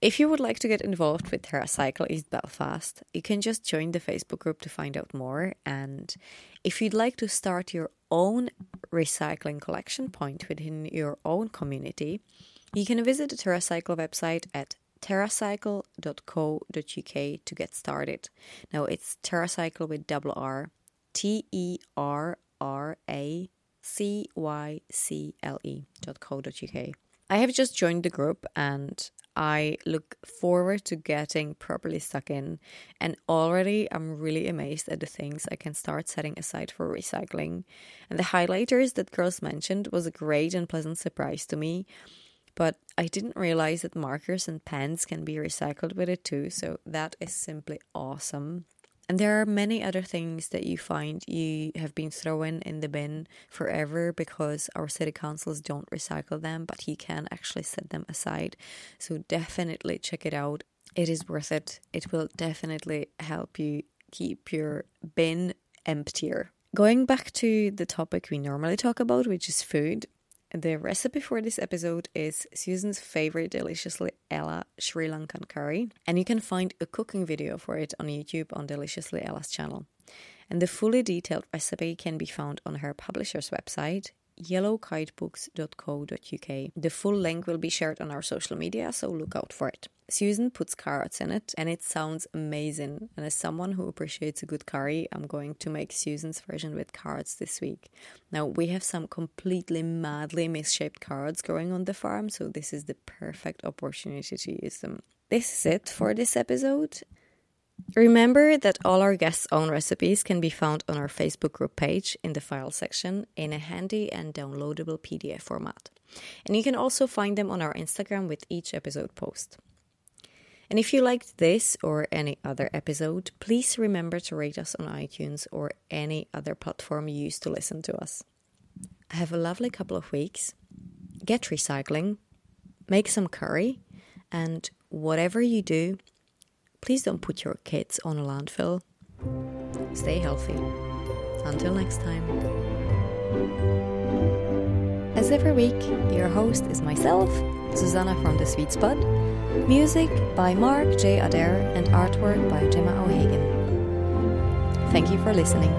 If you would like to get involved with TerraCycle East Belfast, you can just join the Facebook group to find out more. And if you'd like to start your own recycling collection point within your own community, you can visit the TerraCycle website at terracycle.co.uk to get started. Now it's TerraCycle with double R, T E R R A C Y C L E dot co uk. I have just joined the group and I look forward to getting properly stuck in. And already I'm really amazed at the things I can start setting aside for recycling. And the highlighters that girls mentioned was a great and pleasant surprise to me. But I didn't realize that markers and pens can be recycled with it too. So that is simply awesome. And there are many other things that you find you have been thrown in the bin forever because our city councils don't recycle them, but you can actually set them aside. So definitely check it out. It is worth it. It will definitely help you keep your bin emptier. Going back to the topic we normally talk about, which is food, the recipe for this episode is Susan's favorite deliciously Ella Sri Lankan curry, and you can find a cooking video for it on YouTube on Deliciously Ella's channel. And the fully detailed recipe can be found on her publisher's website, yellowkitebooks.co.uk. The full link will be shared on our social media, so look out for it. Susan puts carrots in it, and it sounds amazing. And as someone who appreciates a good curry, I'm going to make Susan's version with carrots this week. Now, we have some completely madly misshaped carrots growing on the farm, so this is the perfect opportunity to use them. This is it for this episode. Remember that all our guests' own recipes can be found on our Facebook group page in the file section in a handy and downloadable PDF format. And you can also find them on our Instagram with each episode post. And if you liked this or any other episode, please remember to rate us on iTunes or any other platform you use to listen to us. Have a lovely couple of weeks. Get recycling, make some curry, and whatever you do, please don't put your kids on a landfill. Stay healthy. Until next time. As every week, your host is myself, Susanna from The Sweet Spud. Music by Mark J. Adair and artwork by Gemma O'Hagan. Thank you for listening.